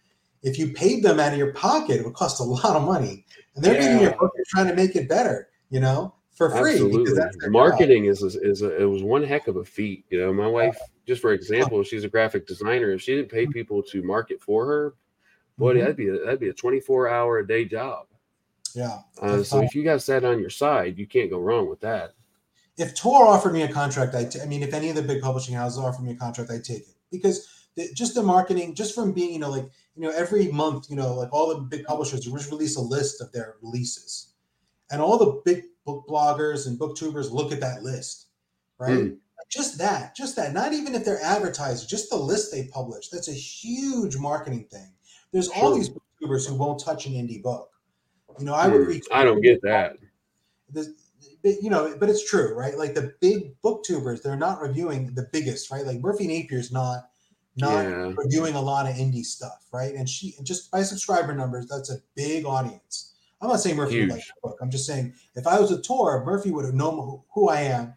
if you paid them out of your pocket, it would cost a lot of money, and they're yeah. reading your book and trying to make it better. You know, for free. Absolutely. Marketing job. is is a, it was one heck of a feat. You know, my wife, just for example, she's a graphic designer. If she didn't pay people to market for her, boy, mm-hmm. that'd be a, that'd be a twenty four hour a day job. Yeah. Uh, so if you got that on your side, you can't go wrong with that. If Tor offered me a contract, I, t- I mean, if any of the big publishing houses offered me a contract, I'd take it because the, just the marketing, just from being, you know, like you know, every month, you know, like all the big publishers just release a list of their releases, and all the big book bloggers and booktubers look at that list, right? Mm. Just that, just that. Not even if they're advertising, just the list they publish. That's a huge marketing thing. There's all these booktubers who won't touch an indie book. You know, I would. I don't get that. The, you know, but it's true, right? Like the big booktubers, they're not reviewing the biggest, right? Like Merphy Napier's not not yeah. reviewing a lot of indie stuff, right? And she and just by subscriber numbers, that's a big audience. I'm not saying Merphy would like the book. I'm just saying if I was a tour, Merphy would have known who, who I am,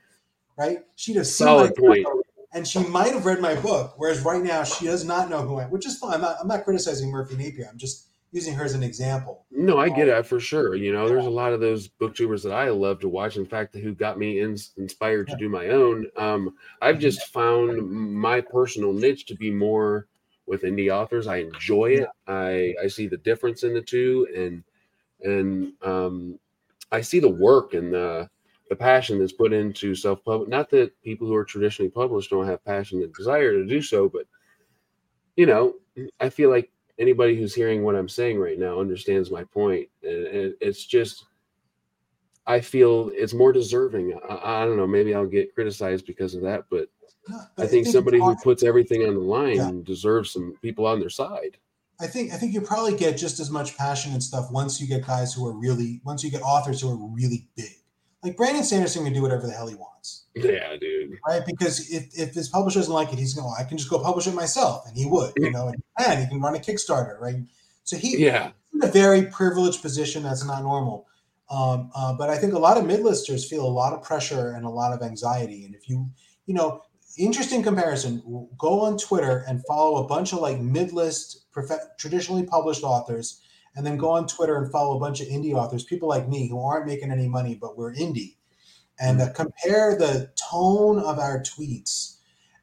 right? She'd have seen Solid point. Book, and she might have read my book. Whereas right now she does not know who I am, which is fine. I'm not, I'm not criticizing Merphy Napier. I'm just using her as an example. No, I get um, it for sure. You know, there's a lot of those booktubers that I love to watch. In fact, who got me in, inspired to do my own. Um, I've just found my personal niche to be more with indie authors. I enjoy it. I I see the difference in the two, and and um, I see the work and the the passion that's put into self publish. Not that people who are traditionally published don't have passion and desire to do so, but you know, I feel like anybody who's hearing what I'm saying right now understands my point, and, and it's just. I feel it's more deserving. I, I, don't know. Maybe I'll get criticized because of that, but, no, but I, think I, think somebody who puts everything on the line yeah. deserves some people on their side. I think I think you probably get just as much passion and stuff once you get guys who are really once you get authors who are really big. Like Brandon Sanderson can do whatever the hell he wants. Yeah, dude. Right? Because if, if his publisher doesn't like it, he's going, I can just go publish it myself. And he would, you know, and, he can run a Kickstarter, right? So he yeah. in a very privileged position that's not normal. Um, uh, but I think a lot of midlisters feel a lot of pressure and a lot of anxiety. And if you, you know, interesting comparison, go on Twitter and follow a bunch of like mid-list prof- traditionally published authors, and then go on Twitter and follow a bunch of indie authors, people like me who aren't making any money but we're indie, and uh, compare the tone of our tweets.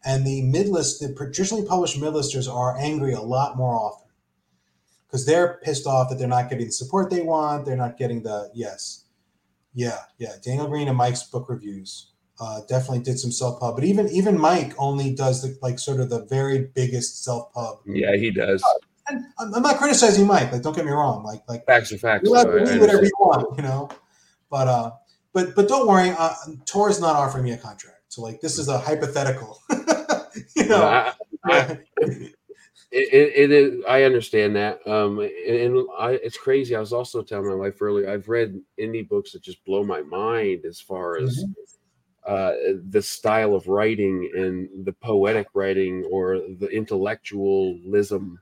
And the midlist, the traditionally published midlisters are angry a lot more often because they're pissed off that they're not getting the support they want. They're not getting the yes, yeah, yeah. Daniel Greene and Mike's book reviews uh, definitely did some self pub, but even even Mike only does the like sort of the very biggest self pub. Yeah, he does. I'm not criticizing Mike. Like, don't get me wrong. Like, like facts are facts. You have to do whatever you want, you know. But uh, but but don't worry. Uh, Tor is not offering me a contract. So like, this is a hypothetical. you know. I, I, it, it, it. I understand that. Um, and, and I, it's crazy. I was also telling my wife earlier. I've read indie books that just blow my mind as far as. Mm-hmm uh, the style of writing and the poetic writing or the intellectualism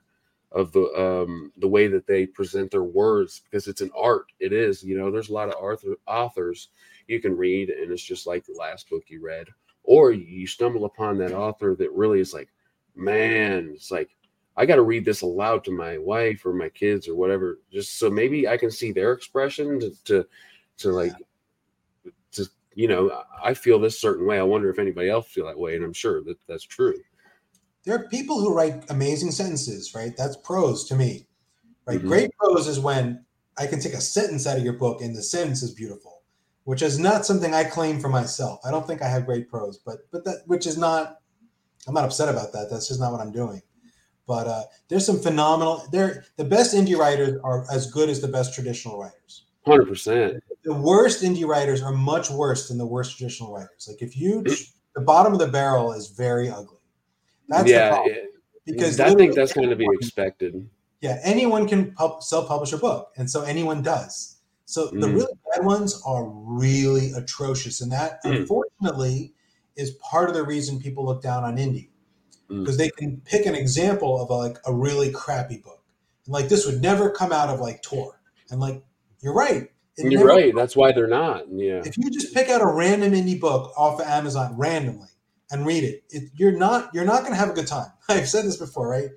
of the um, the way that they present their words because it's an art. It is, you know. There's a lot of author, authors you can read, and it's just like the last book you read, or you stumble upon that author that really is like, man, it's like I got to read this aloud to my wife or my kids or whatever, just so maybe I can see their expression to to, like to you know, I feel this certain way. I wonder if anybody else feel that way, and I'm sure that that's true. There are people who write amazing sentences, right? That's prose to me, right? Mm-hmm. Great prose is when I can take a sentence out of your book and the sentence is beautiful, which is not something I claim for myself. I don't think I have great prose, but but that which is not. I'm not upset about that. That's just not what I'm doing. But uh, there's some phenomenal. There, the best indie writers are as good as the best traditional writers. Hundred percent. The worst indie writers are much worse than the worst traditional writers. Like if you, the bottom of the barrel is very ugly. That's yeah, because I think that's going to be expected. Yeah, anyone can pub- self-publish a book, and so anyone does. So the Mm. really bad ones are really atrocious, and that Mm. unfortunately is part of the reason people look down on indie Mm. because they can pick an example of a, like a really crappy book, and like this would never come out of like Tor, and like you're right, You're right. That's why they're not. Yeah. If you just pick out a random indie book off of Amazon randomly and read it, it you're not you're not going to have a good time. I've said this before, right?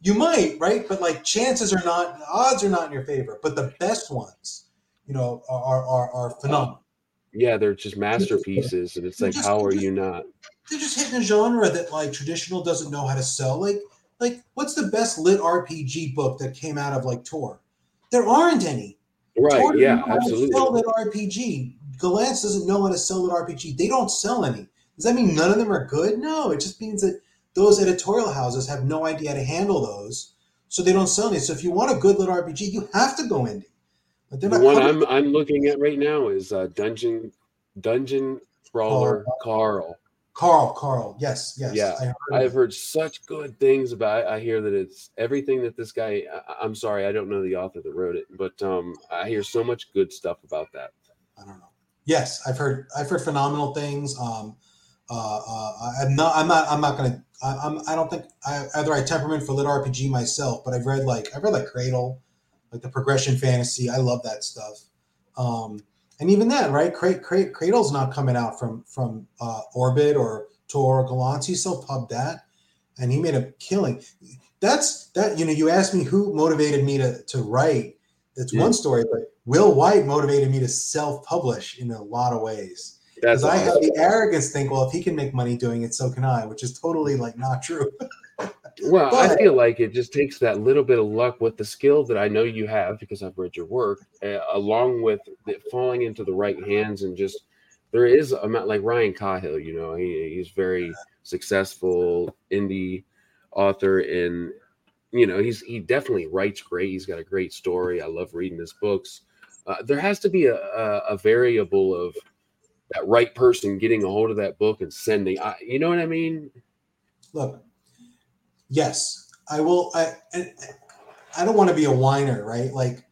You might, right? But like chances are not, odds are not in your favor. But the best ones, you know, are are, are phenomenal. Yeah, they're just masterpieces, and it's like, Just- how are you not? They're just hitting a genre that like traditional doesn't know how to sell. Like like what's the best lit RPG book that came out of like Tor? There aren't any. Right? Tor Yeah, doesn't know how to Sell absolutely. lit RPG. Gollancz doesn't know how to sell an RPG. They don't sell any. Does that mean none of them are good? No, it just means that those editorial houses have no idea how to handle those, so they don't sell any. So if you want a good lit RPG, you have to go indie. But they're The one coming- I'm I'm looking at right now is uh, Dungeon Dungeon Crawler Carl. Carl. Carl. Yes. Yes. Yeah, I heard I've of heard such good things about it. I hear that it's everything that this guy. I, I'm sorry, I don't know the author that wrote it, but um, I hear so much good stuff about that. I don't know. Yes, I've heard. I've heard phenomenal things. Um, uh, uh, I'm not. I'm not. I'm not gonna. I, I'm. I don't think I either. I temperament for lit RPG myself, but I've read like I've read like Cradle, like the progression fantasy. I love that stuff. Um, and even then, right? Cra- Cra- Cradle's not coming out from from uh, Orbit or Tor or. He still pubbed that, and he made a killing. That's that. You know, you asked me who motivated me to to write. That's Mm. one story, but Will Wight motivated me to self-publish in a lot of ways. That's Because I have the arrogance think, well, if he can make money doing it, so can I, which is totally like not true. Well, I feel like it just takes that little bit of luck with the skill that I know you have because I've read your work, uh, along with it falling into the right hands and just there is a like Ryan Cahill. You know, he, he's very successful indie author, and you know he's he definitely writes great. He's got a great story. I love reading his books. Uh, there has to be a, a, a variable of that right person getting a hold of that book and sending. I, you know what I mean? Look, yes, I will. I I don't want to be a whiner, right? Like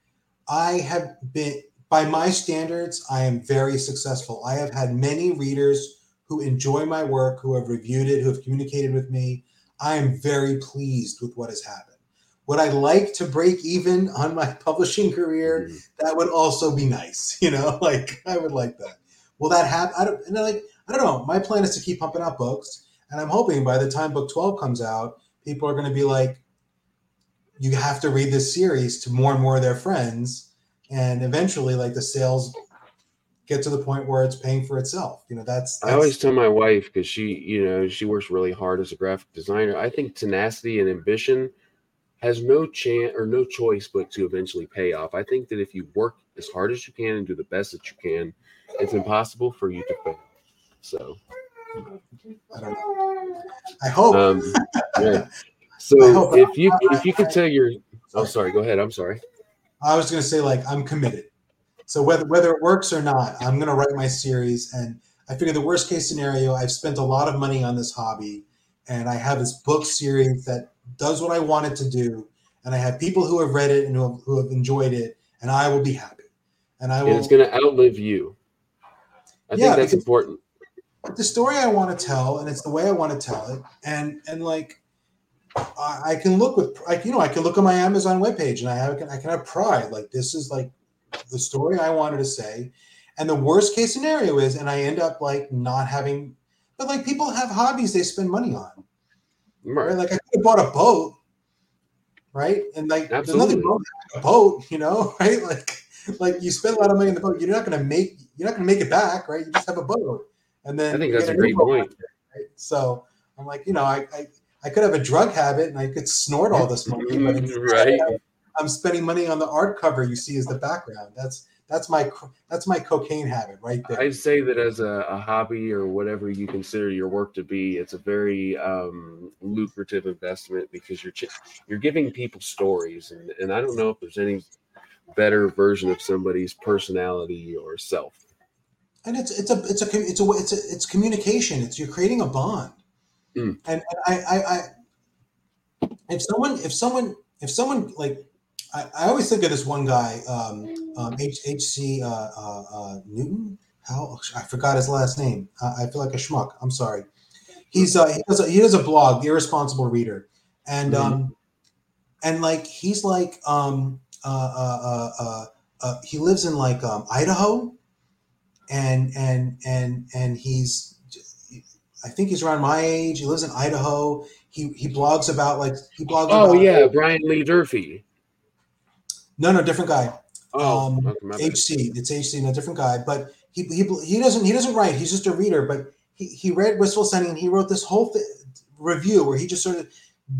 I have been, by my standards, I am very successful. I have had many readers who enjoy my work, who have reviewed it, who have communicated with me. I am very pleased with what has happened. Would I like to break even on my publishing career? Mhm. that would also be nice. You know, like I would like that. Will that happen? I don't. And like I don't know. My plan is to keep pumping out books, and I'm hoping by the time book twelve comes out, people are going to be like, "You have to read this series" to more and more of their friends, and eventually, like the sales get to the point where it's paying for itself. You know, that's. I always tell my wife because she, you know, she works really hard as a graphic designer. I think tenacity and ambition has no chance or no choice but to eventually pay off. I think that if you work as hard as you can and do the best that you can, it's impossible for you to fail. So, I don't know. I hope. um, yeah. So hope- if you if you could tell your, oh, sorry, go ahead. I'm sorry. I was going to say like I'm committed. So whether whether it works or not, I'm going to write my series. And I figure the worst case scenario, I've spent a lot of money on this hobby, and I have this book series that does what I want it to do, and I have people who have read it and who have, who have enjoyed it, and I will be happy. And I And will. it's going to outlive you. I Yeah, think that's important. the story I want to tell, and it's the way I want to tell it, and and like I, I can look with like you know I can look at my Amazon webpage and I have I can have pride like this is like the story I wanted to say, and the worst case scenario is and I end up like not having, but like people have hobbies they spend money on, right? Right. Like I could have bought a boat, right? And like there's nothing wrong with a boat, you know, right? Like like you spend a lot of money on the boat, you're not going to make you're not going to make it back, right? You just have a boat, and then I think that's a great point. right? So I'm like, you know, I, I I could have a drug habit and I could snort all this money, but Right. I'm spending money on the art cover you see as the background. That's that's my that's my cocaine habit right there. I'd say that as a, a hobby or whatever you consider your work to be, it's a very um, lucrative investment because you're ch- you're giving people stories, and, and I don't know if there's any better version of somebody's personality or self. And it's it's a it's a it's a it's a it's communication. It's you're creating a bond. Mm. And, and I, I I if someone if someone if someone like I, I always think of this one guy, um, um, H. H. C. Uh, uh, uh, Newton. How I forgot his last name. I, I feel like a schmuck. I'm sorry. He's uh, he does a, he does a blog, The Irresponsible Reader, and Mhm. um, and like he's like um, uh, uh, uh, uh, uh, he lives in like um, Idaho, and and and and he's I think he's around my age. He lives in Idaho. He he blogs about like he blogs. Oh yeah, Brian Lee Durfee. no no different guy. Oh, Um, okay, my bad. HC. It's HC, no different guy. But he, he he doesn't he doesn't write. He's just a reader. But he, he read Wistful Ascending and he wrote this whole th- review where he just sort of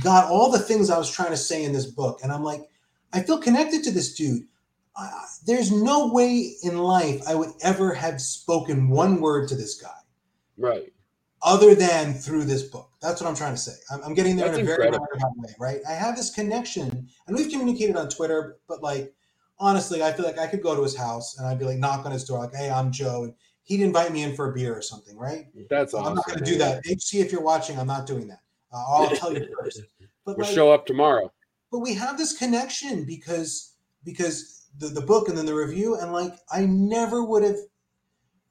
got all the things I was trying to say in this book. And I'm like, I feel connected to this dude. There's no way in life I would ever have spoken one word to this guy right. other than through this book. That's what I'm trying to say. I'm, I'm getting there That's in a very incredible. roundabout way, right? I have this connection, and we've communicated on Twitter, but like honestly, I feel like I could go to his house and I'd be like, knock on his door, like, "Hey, I'm Joe," and he'd invite me in for a beer or something, right? That's So awesome. I'm not going to do that. HC, if you're watching, I'm not doing that. Uh, I'll tell you first. But We'll like, show up tomorrow. but we have this connection because because the, the book and then the review and like I never would have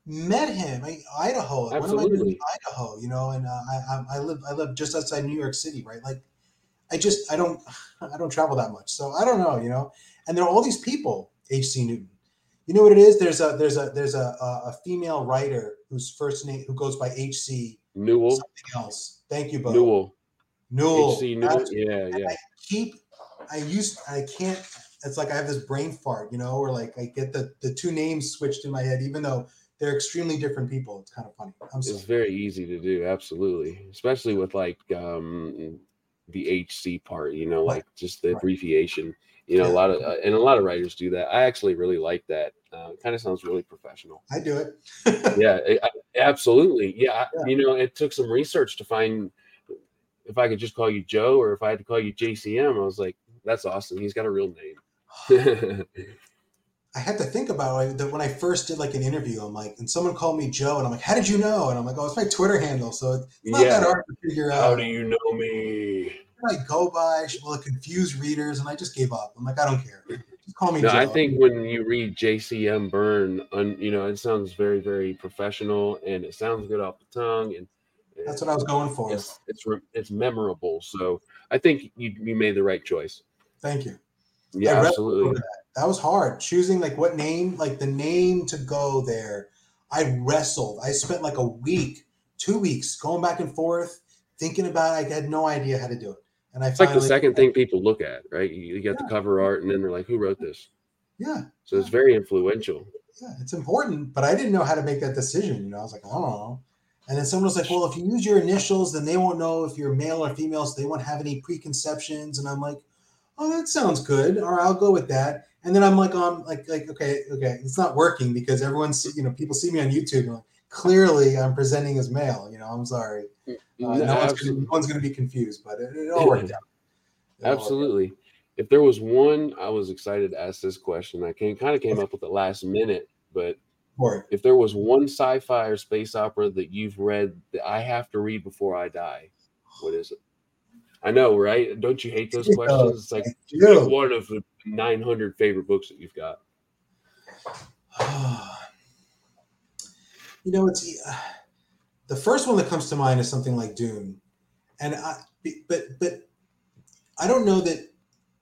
met him. I, Idaho, what am I in Absolutely. Idaho? You know, and uh, I, I I live I live just outside New York City, right? Like I just I don't I don't travel that much, so I don't know, you know. And there are all these people, H.C. Newton. You know what it is? There's a there's a there's a a, female writer whose first name who goes by H.C. Newell. something else. Thank you, Bo. Newell. Newell. H.C. Newell. That's Yeah, yeah. keep I used I can't it's like I have this brain fart, you know, or like I get the the two names switched in my head, even though they're extremely different people. It's kind of funny. I'm sorry. It's very easy to do, absolutely. Especially with like um the HC part, you know, Right. like just the Right. abbreviation. You know, Yeah. a lot of uh, and a lot of writers do that. I actually really like that. Uh, kind of sounds really professional. I do it. yeah, I- I- absolutely. Yeah, Yeah. you know, it took some research to find if I could just call you Joe or if I had to call you JCM. I was like, that's awesome. He's got a real name. I had to think about it that when I first did like an interview, I'm like, and someone called me Joe, and I'm like, how did you know? And I'm like, oh, it's my Twitter handle, so it's not yeah. that hard to figure out. How do you know me? I go by? Will it confuse readers? And I just gave up. I'm like, I don't care. Just call me No, Joe. I think when you read JCM Berne, you know, it sounds very, very professional and it sounds good off the tongue, and that's what I was going for. it's it's re- it's memorable. So I think you you made the right choice. Thank you. Yeah, absolutely. over that. Was hard choosing like what name like the name to go there. I wrestled. I spent like a week two weeks going back and forth thinking about it i had no idea how to do it. And i It's like the second thing people look at, right? You, you get the cover art, and then they're like, "Who wrote this?" yeah. So it's very influential. yeah it's important but i didn't know how to make that decision you know? I was like i don't know. And then someone was like well if you use your initials then they won't know if you're male or female so they won't have any preconceptions. And i'm like oh that sounds good all right i'll go with that and then i'm like um like like okay okay it's not working because everyone's you know people see me on youtube and like, clearly i'm presenting as male you know i'm sorry uh, no, one's gonna, no one's gonna be confused but it, it all worked out It all worked out. Absolutely. If there was one, I was excited to ask this question. I came kind of came up with it last minute, but if there was one sci-fi or space opera that you've read that I have to read before I die, what is it? I know, right? Don't you hate those Yeah. questions? It's like one of the 900 favorite books that you've got. you know, it's uh, the first one that comes to mind is something like Dune, and I, but but I don't know that.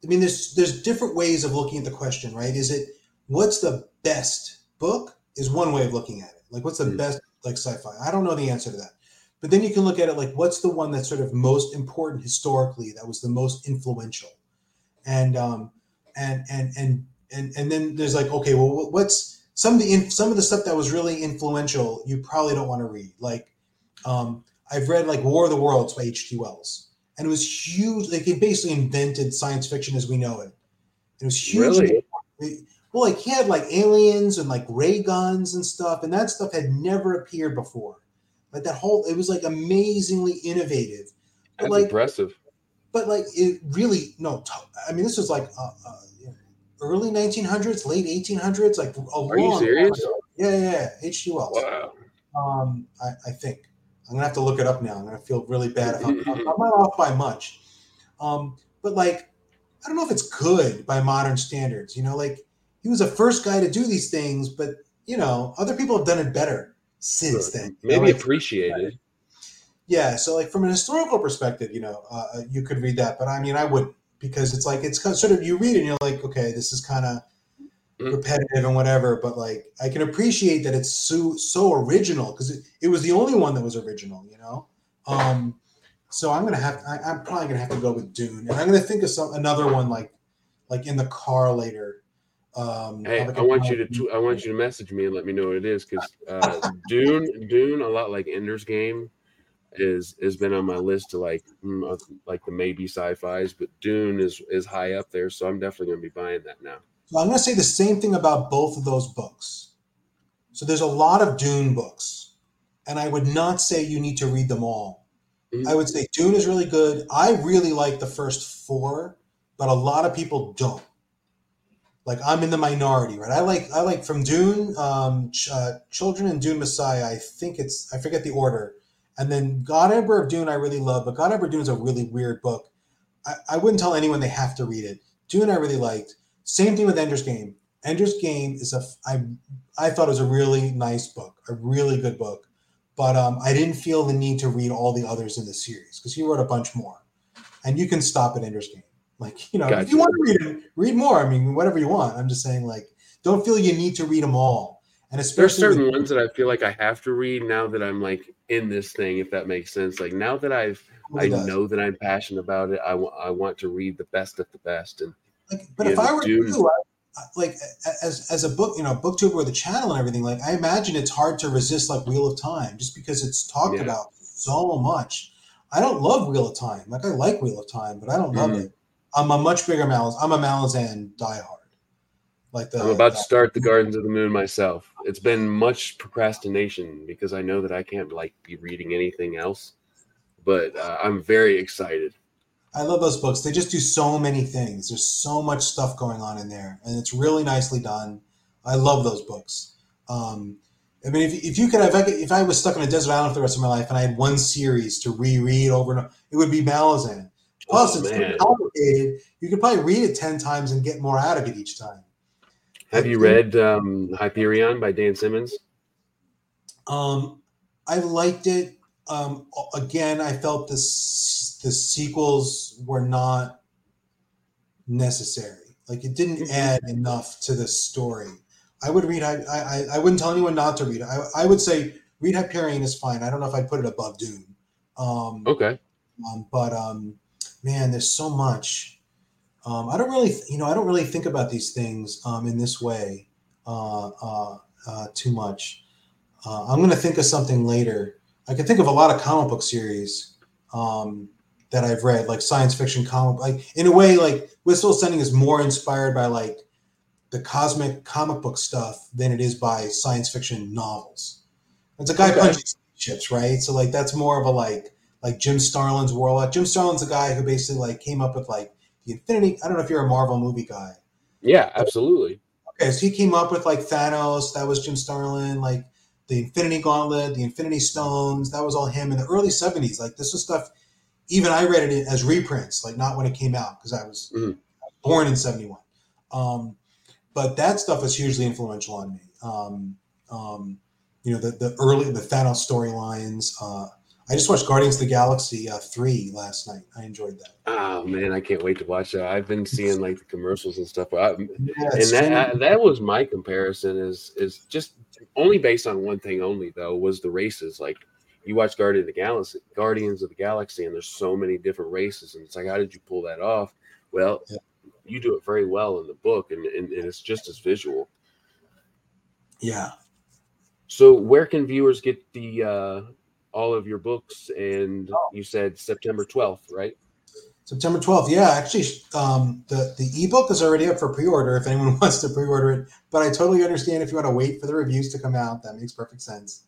I mean, there's there's different ways of looking at the question, right? Is it what's the best book? Is one way of looking at it. Like, what's the Hmm. best like sci-fi? I don't know the answer to that. But then you can look at it like, what's the one that's sort of most important historically? That was the most influential, and um, and and and and and then there's like, okay, well, what's some of the in, some of the stuff that was really influential? You probably don't want to read. Like, um, I've read like War of the Worlds by H.G. Wells, and it was huge. Like, it basically invented science fiction as we know it. It was huge. Really? Well, like he had like aliens and like ray guns and stuff, and that stuff had never appeared before. Like that whole, it was like amazingly innovative. But That's like, impressive. but like it really no. I mean, this was like uh, uh, early 1900s, late 1800s. Like a Are you long serious? time yeah, yeah. H.G. Wells. Wow. Um, I, I think I'm gonna have to look it up now. I'm gonna feel really bad if I'm, I'm not off by much. Um, but like, I don't know if it's good by modern standards. You know, like he was the first guy to do these things, but you know, other people have done it better since then. Maybe You know, like- appreciated. yeah. So, like from an historical perspective, you know, uh, you could read that, but I mean, I wouldn't because it's like it's sort of you read it and you're like, okay, this is kind of Mhm. repetitive and whatever. But like, I can appreciate that it's so so original because it, it was the only one that was original. You know. Um, so I'm gonna have I, I'm probably gonna have to go with Dune, and I'm gonna think of some another one like like in the car later. Um, Hey, I want you to tw- I want you to message me and let me know what it is because uh, Dune Dune a lot like Ender's Game is has been on my list to like mm, like the maybe sci-fi's, but Dune is is high up there, so I'm definitely gonna be buying that now. So I'm going to say the same thing about both of those books. So there's a lot of Dune books, and I would not say you need to read them all. Mhm. I would say Dune is really good. I really like the first four, but a lot of people don't. Like I'm in the minority, right? I like I like from Dune, um, Ch- uh, Children and Dune Messiah. I think it's I forget the order, and then God Emperor of Dune I really love, but God Emperor of Dune is a really weird book. I, I wouldn't tell anyone they have to read it. Dune I really liked. Same thing with Ender's Game. Ender's Game is a I I thought it was a really nice book, a really good book, but um, I didn't feel the need to read all the others in the series because he wrote a bunch more, and you can stop at Ender's Game. Like you know, if you want to read it, read more. I mean, whatever you want. I'm just saying, like, don't feel you need to read them all, and especially There's certain with- ones that I feel like I have to read now that I'm like in this thing, if that makes sense. Like now that I've I does. know that I'm passionate about it, I wa- I want to read the best of the best, and Like, but if I were you, I, I- like as as a book, you know, booktuber with a channel and everything, like I imagine it's hard to resist like Wheel of Time just because it's talked Yeah. about so much. I don't love Wheel of Time. Like I like Wheel of Time, but I don't love Mhm. it. I'm a much bigger Malaz. I'm a Malazan diehard. Like the I'm about to start the Gardens of the Moon myself. It's been much procrastination because I know that I can't like be reading anything else, but uh, I'm very excited. I love those books. They just do so many things. There's so much stuff going on in there, and it's really nicely done. I love those books. Um, I mean, if, if you could, if I, could, if I was stuck on a desert island for the rest of my life and I had one series to reread over and over, it would be Malazan. Plus, Oh, it's man. complicated. You could probably read it ten times and get more out of it each time. Have you read um, Hyperion by Dan Simmons? Um, I liked it. Um, again, I felt the the sequels were not necessary. Like it didn't Mhm. add enough to the story. I would read. I I, I wouldn't tell anyone not to read. it. I I would say read Hyperion is fine. I don't know if I'd put it above Dune. Um, Okay. um, but um, man, there's so much. Um, I don't really, you know, I don't really think about these things um, in this way uh, uh, uh, too much. Uh, I'm going to think of something later. I can think of a lot of comic book series um, that I've read, like science fiction comic. Like in a way, like Wistful Ascending is more inspired by like the cosmic comic book stuff than it is by science fiction novels. It's a guy Okay. punching ships, right? So like that's more of a like like Jim Starlin's. Like, Jim Starlin's a guy who basically like came up with like the Infinity. I don't know if you're a Marvel movie guy. Yeah, absolutely. Okay, so he came up with like Thanos. That was Jim Starlin. Like the Infinity Gauntlet, the Infinity Stones. That was all him in the early '70s. Like this was stuff. Even I read it as reprints, like not when it came out because I was Mhm. born in '71. Um, but that stuff was hugely influential on me. Um, um, you know, the the early the Thanos storylines. Uh, I just watched Guardians of the Galaxy uh, three last night. I enjoyed that. Oh man, I can't wait to watch that. I've been seeing like the commercials and stuff. I, and that uh, that was my comparison is is just only based on one thing only though was the races like you watch Guardian of the Galaxy Guardians of the Galaxy and there's so many different races and it's like how did you pull that off well Yeah. you do it very well in the book and, and, and it's just as visual yeah. so where can viewers get the uh all of your books and you said September 12th right September 12th. Yeah, actually, um, the, the ebook is already up for pre order if anyone wants to pre order it. But I totally understand if you want to wait for the reviews to come out. That makes perfect sense.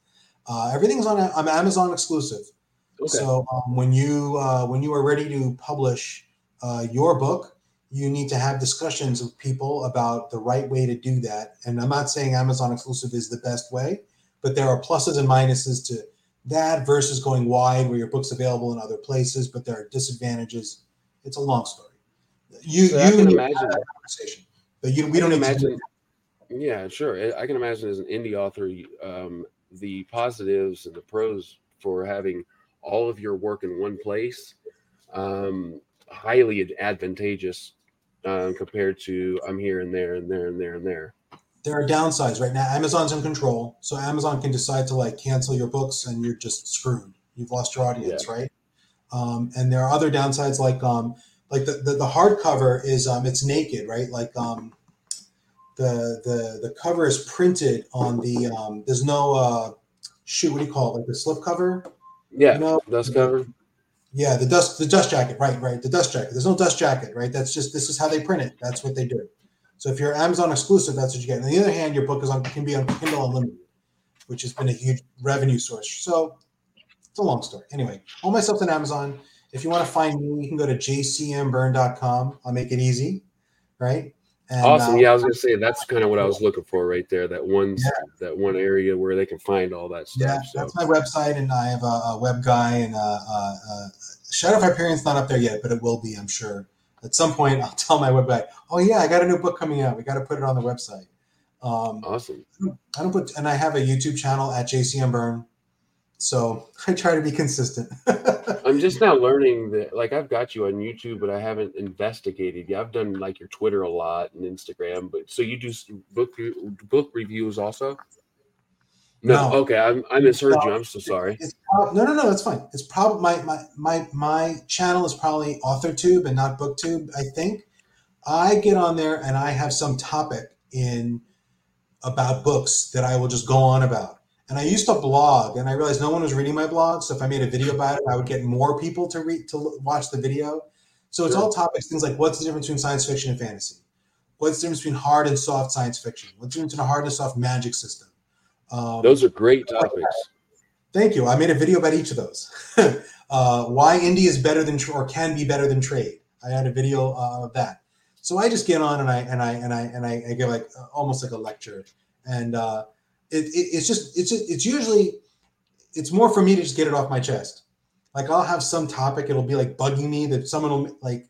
Uh, everything's on I'm Amazon exclusive. okay So um, when you uh, when you are ready to publish uh, your book, you need to have discussions with people about the right way to do that. And I'm not saying Amazon exclusive is the best way, but there are pluses and minuses to that versus going wide where your book's available in other places, but there are disadvantages. It's a long story. You So you can imagine. that conversation, but you we don't imagine. Yeah, sure. I I can imagine as an indie author, um, the positives and the pros for having all of your work in one place, um, highly advantageous um, compared to I'm here and there and there and there and there. There are downsides right now. Amazon's in control, so Amazon can decide to like cancel your books, and you're just screwed. You've lost your audience, right? Um, and there are other downsides like um, like the, the the hardcover is um, it's naked, right? Like um, the the the cover is printed on the um, there's no uh, shoot what do you call it like the slip cover Yeah, No. dust cover. yeah the dust the dust jacket right right the dust jacket there's no dust jacket right that's just this is how they print it that's what they do so if you're amazon exclusive that's what you get on the other hand your book is on can be on kindle unlimited which has been a huge revenue source so it's a long story anyway all my stuff's on amazon if you want to find me you can go to jcmberne.com i'll make it easy right and, awesome. uh, yeah, I was gonna say that's kind of what I was looking for right there. That one, Yeah. that one area where they can find all that stuff. Yeah, so that's my website, and I have a, a web guy. And uh, uh, uh, Shadow of Hyperion's not up there yet, but it will be, I'm sure. At some point, I'll tell my web guy, "Oh yeah, I got a new book coming out. We got to put it on the website." Um, awesome. I don't put, and I have a YouTube channel at JCM Berne, so I try to be consistent. I'm just now learning that, like, I've got you on YouTube, but I haven't investigated. Yeah, I've done like your Twitter a lot and Instagram, but so you do book book reviews also? No, No. okay, I'm, I misheard you. I'm so sorry. Prob- no, no, no. That's fine. It's probably my, my my my channel is probably AuthorTube and not BookTube. I think I get on there and I have some topic in about books that I will just go on about. And I used to blog, and I realized no one was reading my blog. So if I made a video about it, I would get more people to read to watch the video. So it's Sure. all topics, things like what's the difference between science fiction and fantasy? What's the difference between hard and soft science fiction? What's the difference between a hard and soft magic system? Um, Those are great topics. Thank you. I made a video about each of those. uh, why indie is better than or can be better than trade. I had a video uh, of that. So I just get on and I and I and I and I, I give like uh, almost like a lecture, and uh, it, it, it's just it's just, it's usually it's more for me to just get it off my chest. Like I'll have some topic, it'll be like bugging me that someone will like,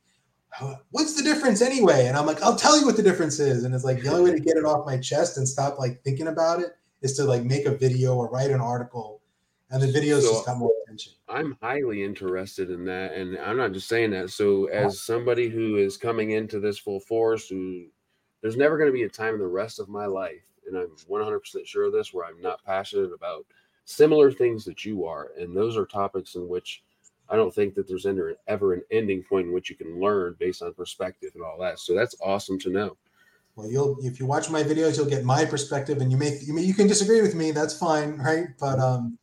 what's the difference anyway? And I'm like, I'll tell you what the difference is. And it's like the only way to get it off my chest and stop like thinking about it is to like make a video or write an article, and the videos So- just got more attention. I'm highly interested in that, and I'm not just saying that. So, as somebody who is coming into this full force, who there's never going to be a time in the rest of my life, and I'm 100% sure of this, where I'm not passionate about similar things that you are, and those are topics in which I don't think that there's ever an ending point in which you can learn based on perspective and all that. So that's awesome to know. Well, you'll if you watch my videos, you'll get my perspective, and you may you, may, you can disagree with me. That's fine, right? But um,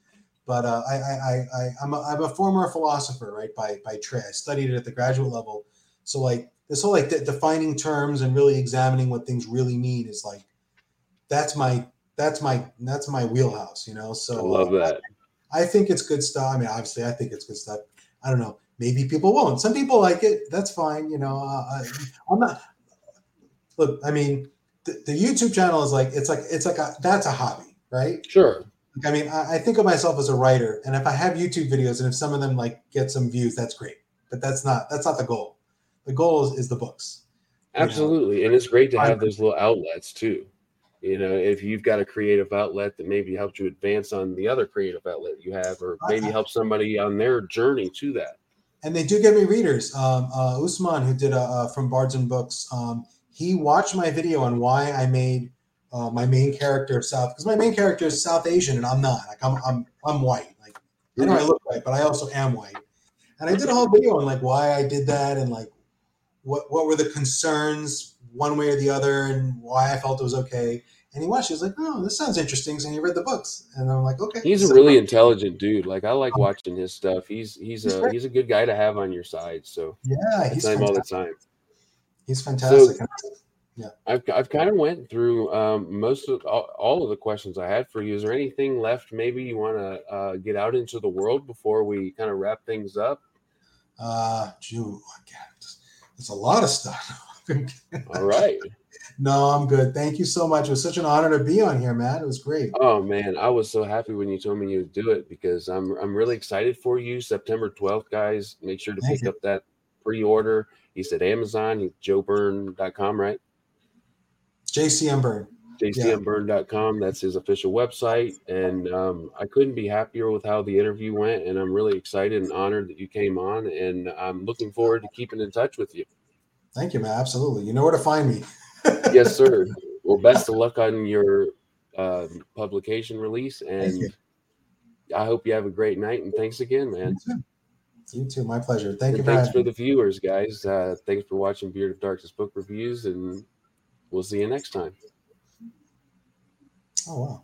but uh, I I I I- I'm a, I'm a former philosopher, right? By by trade, I studied it at the graduate level. So like this whole like de- defining terms and really examining what things really mean is like that's my that's my that's my wheelhouse, you know. So I love that. I think it's good stuff. I mean, obviously, I think it's good stuff. I don't know. Maybe people won't. Some people like it. That's fine. You know, uh, I, I'm not. Look, I mean, the, the YouTube channel is like it's like it's like a that's a hobby, right? Sure. I mean, I, I think of myself as a writer, and if I have YouTube videos, and if some of them like get some views, that's great. But that's not that's not the goal. The goal is, is the books. You know? Absolutely. And it's great to have those little outlets too. You know, if you've got a creative outlet that maybe helps you advance on the other creative outlet you have, or maybe help somebody on their journey to that. and they do get me readers. Um, uh, Usman, who did a, uh, from Bards and Books, um, he watched my video on why I made uh, my main character South, because my main character is South Asian and I'm not. Like I'm, I'm, I'm white. Like I know I look white, but I also am white. And I did a whole video on like why I did that and like what what were the concerns one way or the other and why I felt it was okay. And he watched. He was like, "Oh, this sounds interesting." And he read the books, and I'm like, "Okay." He's a So- really intelligent dude. Like I like watching his stuff. He's he's He's a great. he's a good guy to have on your side. So yeah. He's him all the time. He's fantastic. Yeah. I've I've kind of went through um, most of all, all of the questions I had for you. Is there anything left? Maybe you want to uh, get out into the world before we kind of wrap things up. Uh, Jew, again, it's a lot of stuff. All right. no, I'm good. Thank you so much. It was such an honor to be on here, man. It was great. Oh man, I was so happy when you told me you would do it because I'm I'm really excited for you. September 12th, guys. Make sure to Thank pick you. up that pre-order. He said Amazon, joeburn.com, right? JCM Berne. jcmberne.com. That's his official website. And um, I couldn't be happier with how the interview went. And I'm really excited and honored that you came on. And I'm looking forward to keeping in touch with you. Thank you, man. Absolutely. You know where to find me. yes, sir. Well, best of luck on your uh, publication release. And I hope you have a great night. And thanks again, man. You too. My pleasure. Thank and you. thanks for the viewers, guys. Uh, thanks for watching Beard of Darkness book reviews. And we'll see you next time. Oh, wow.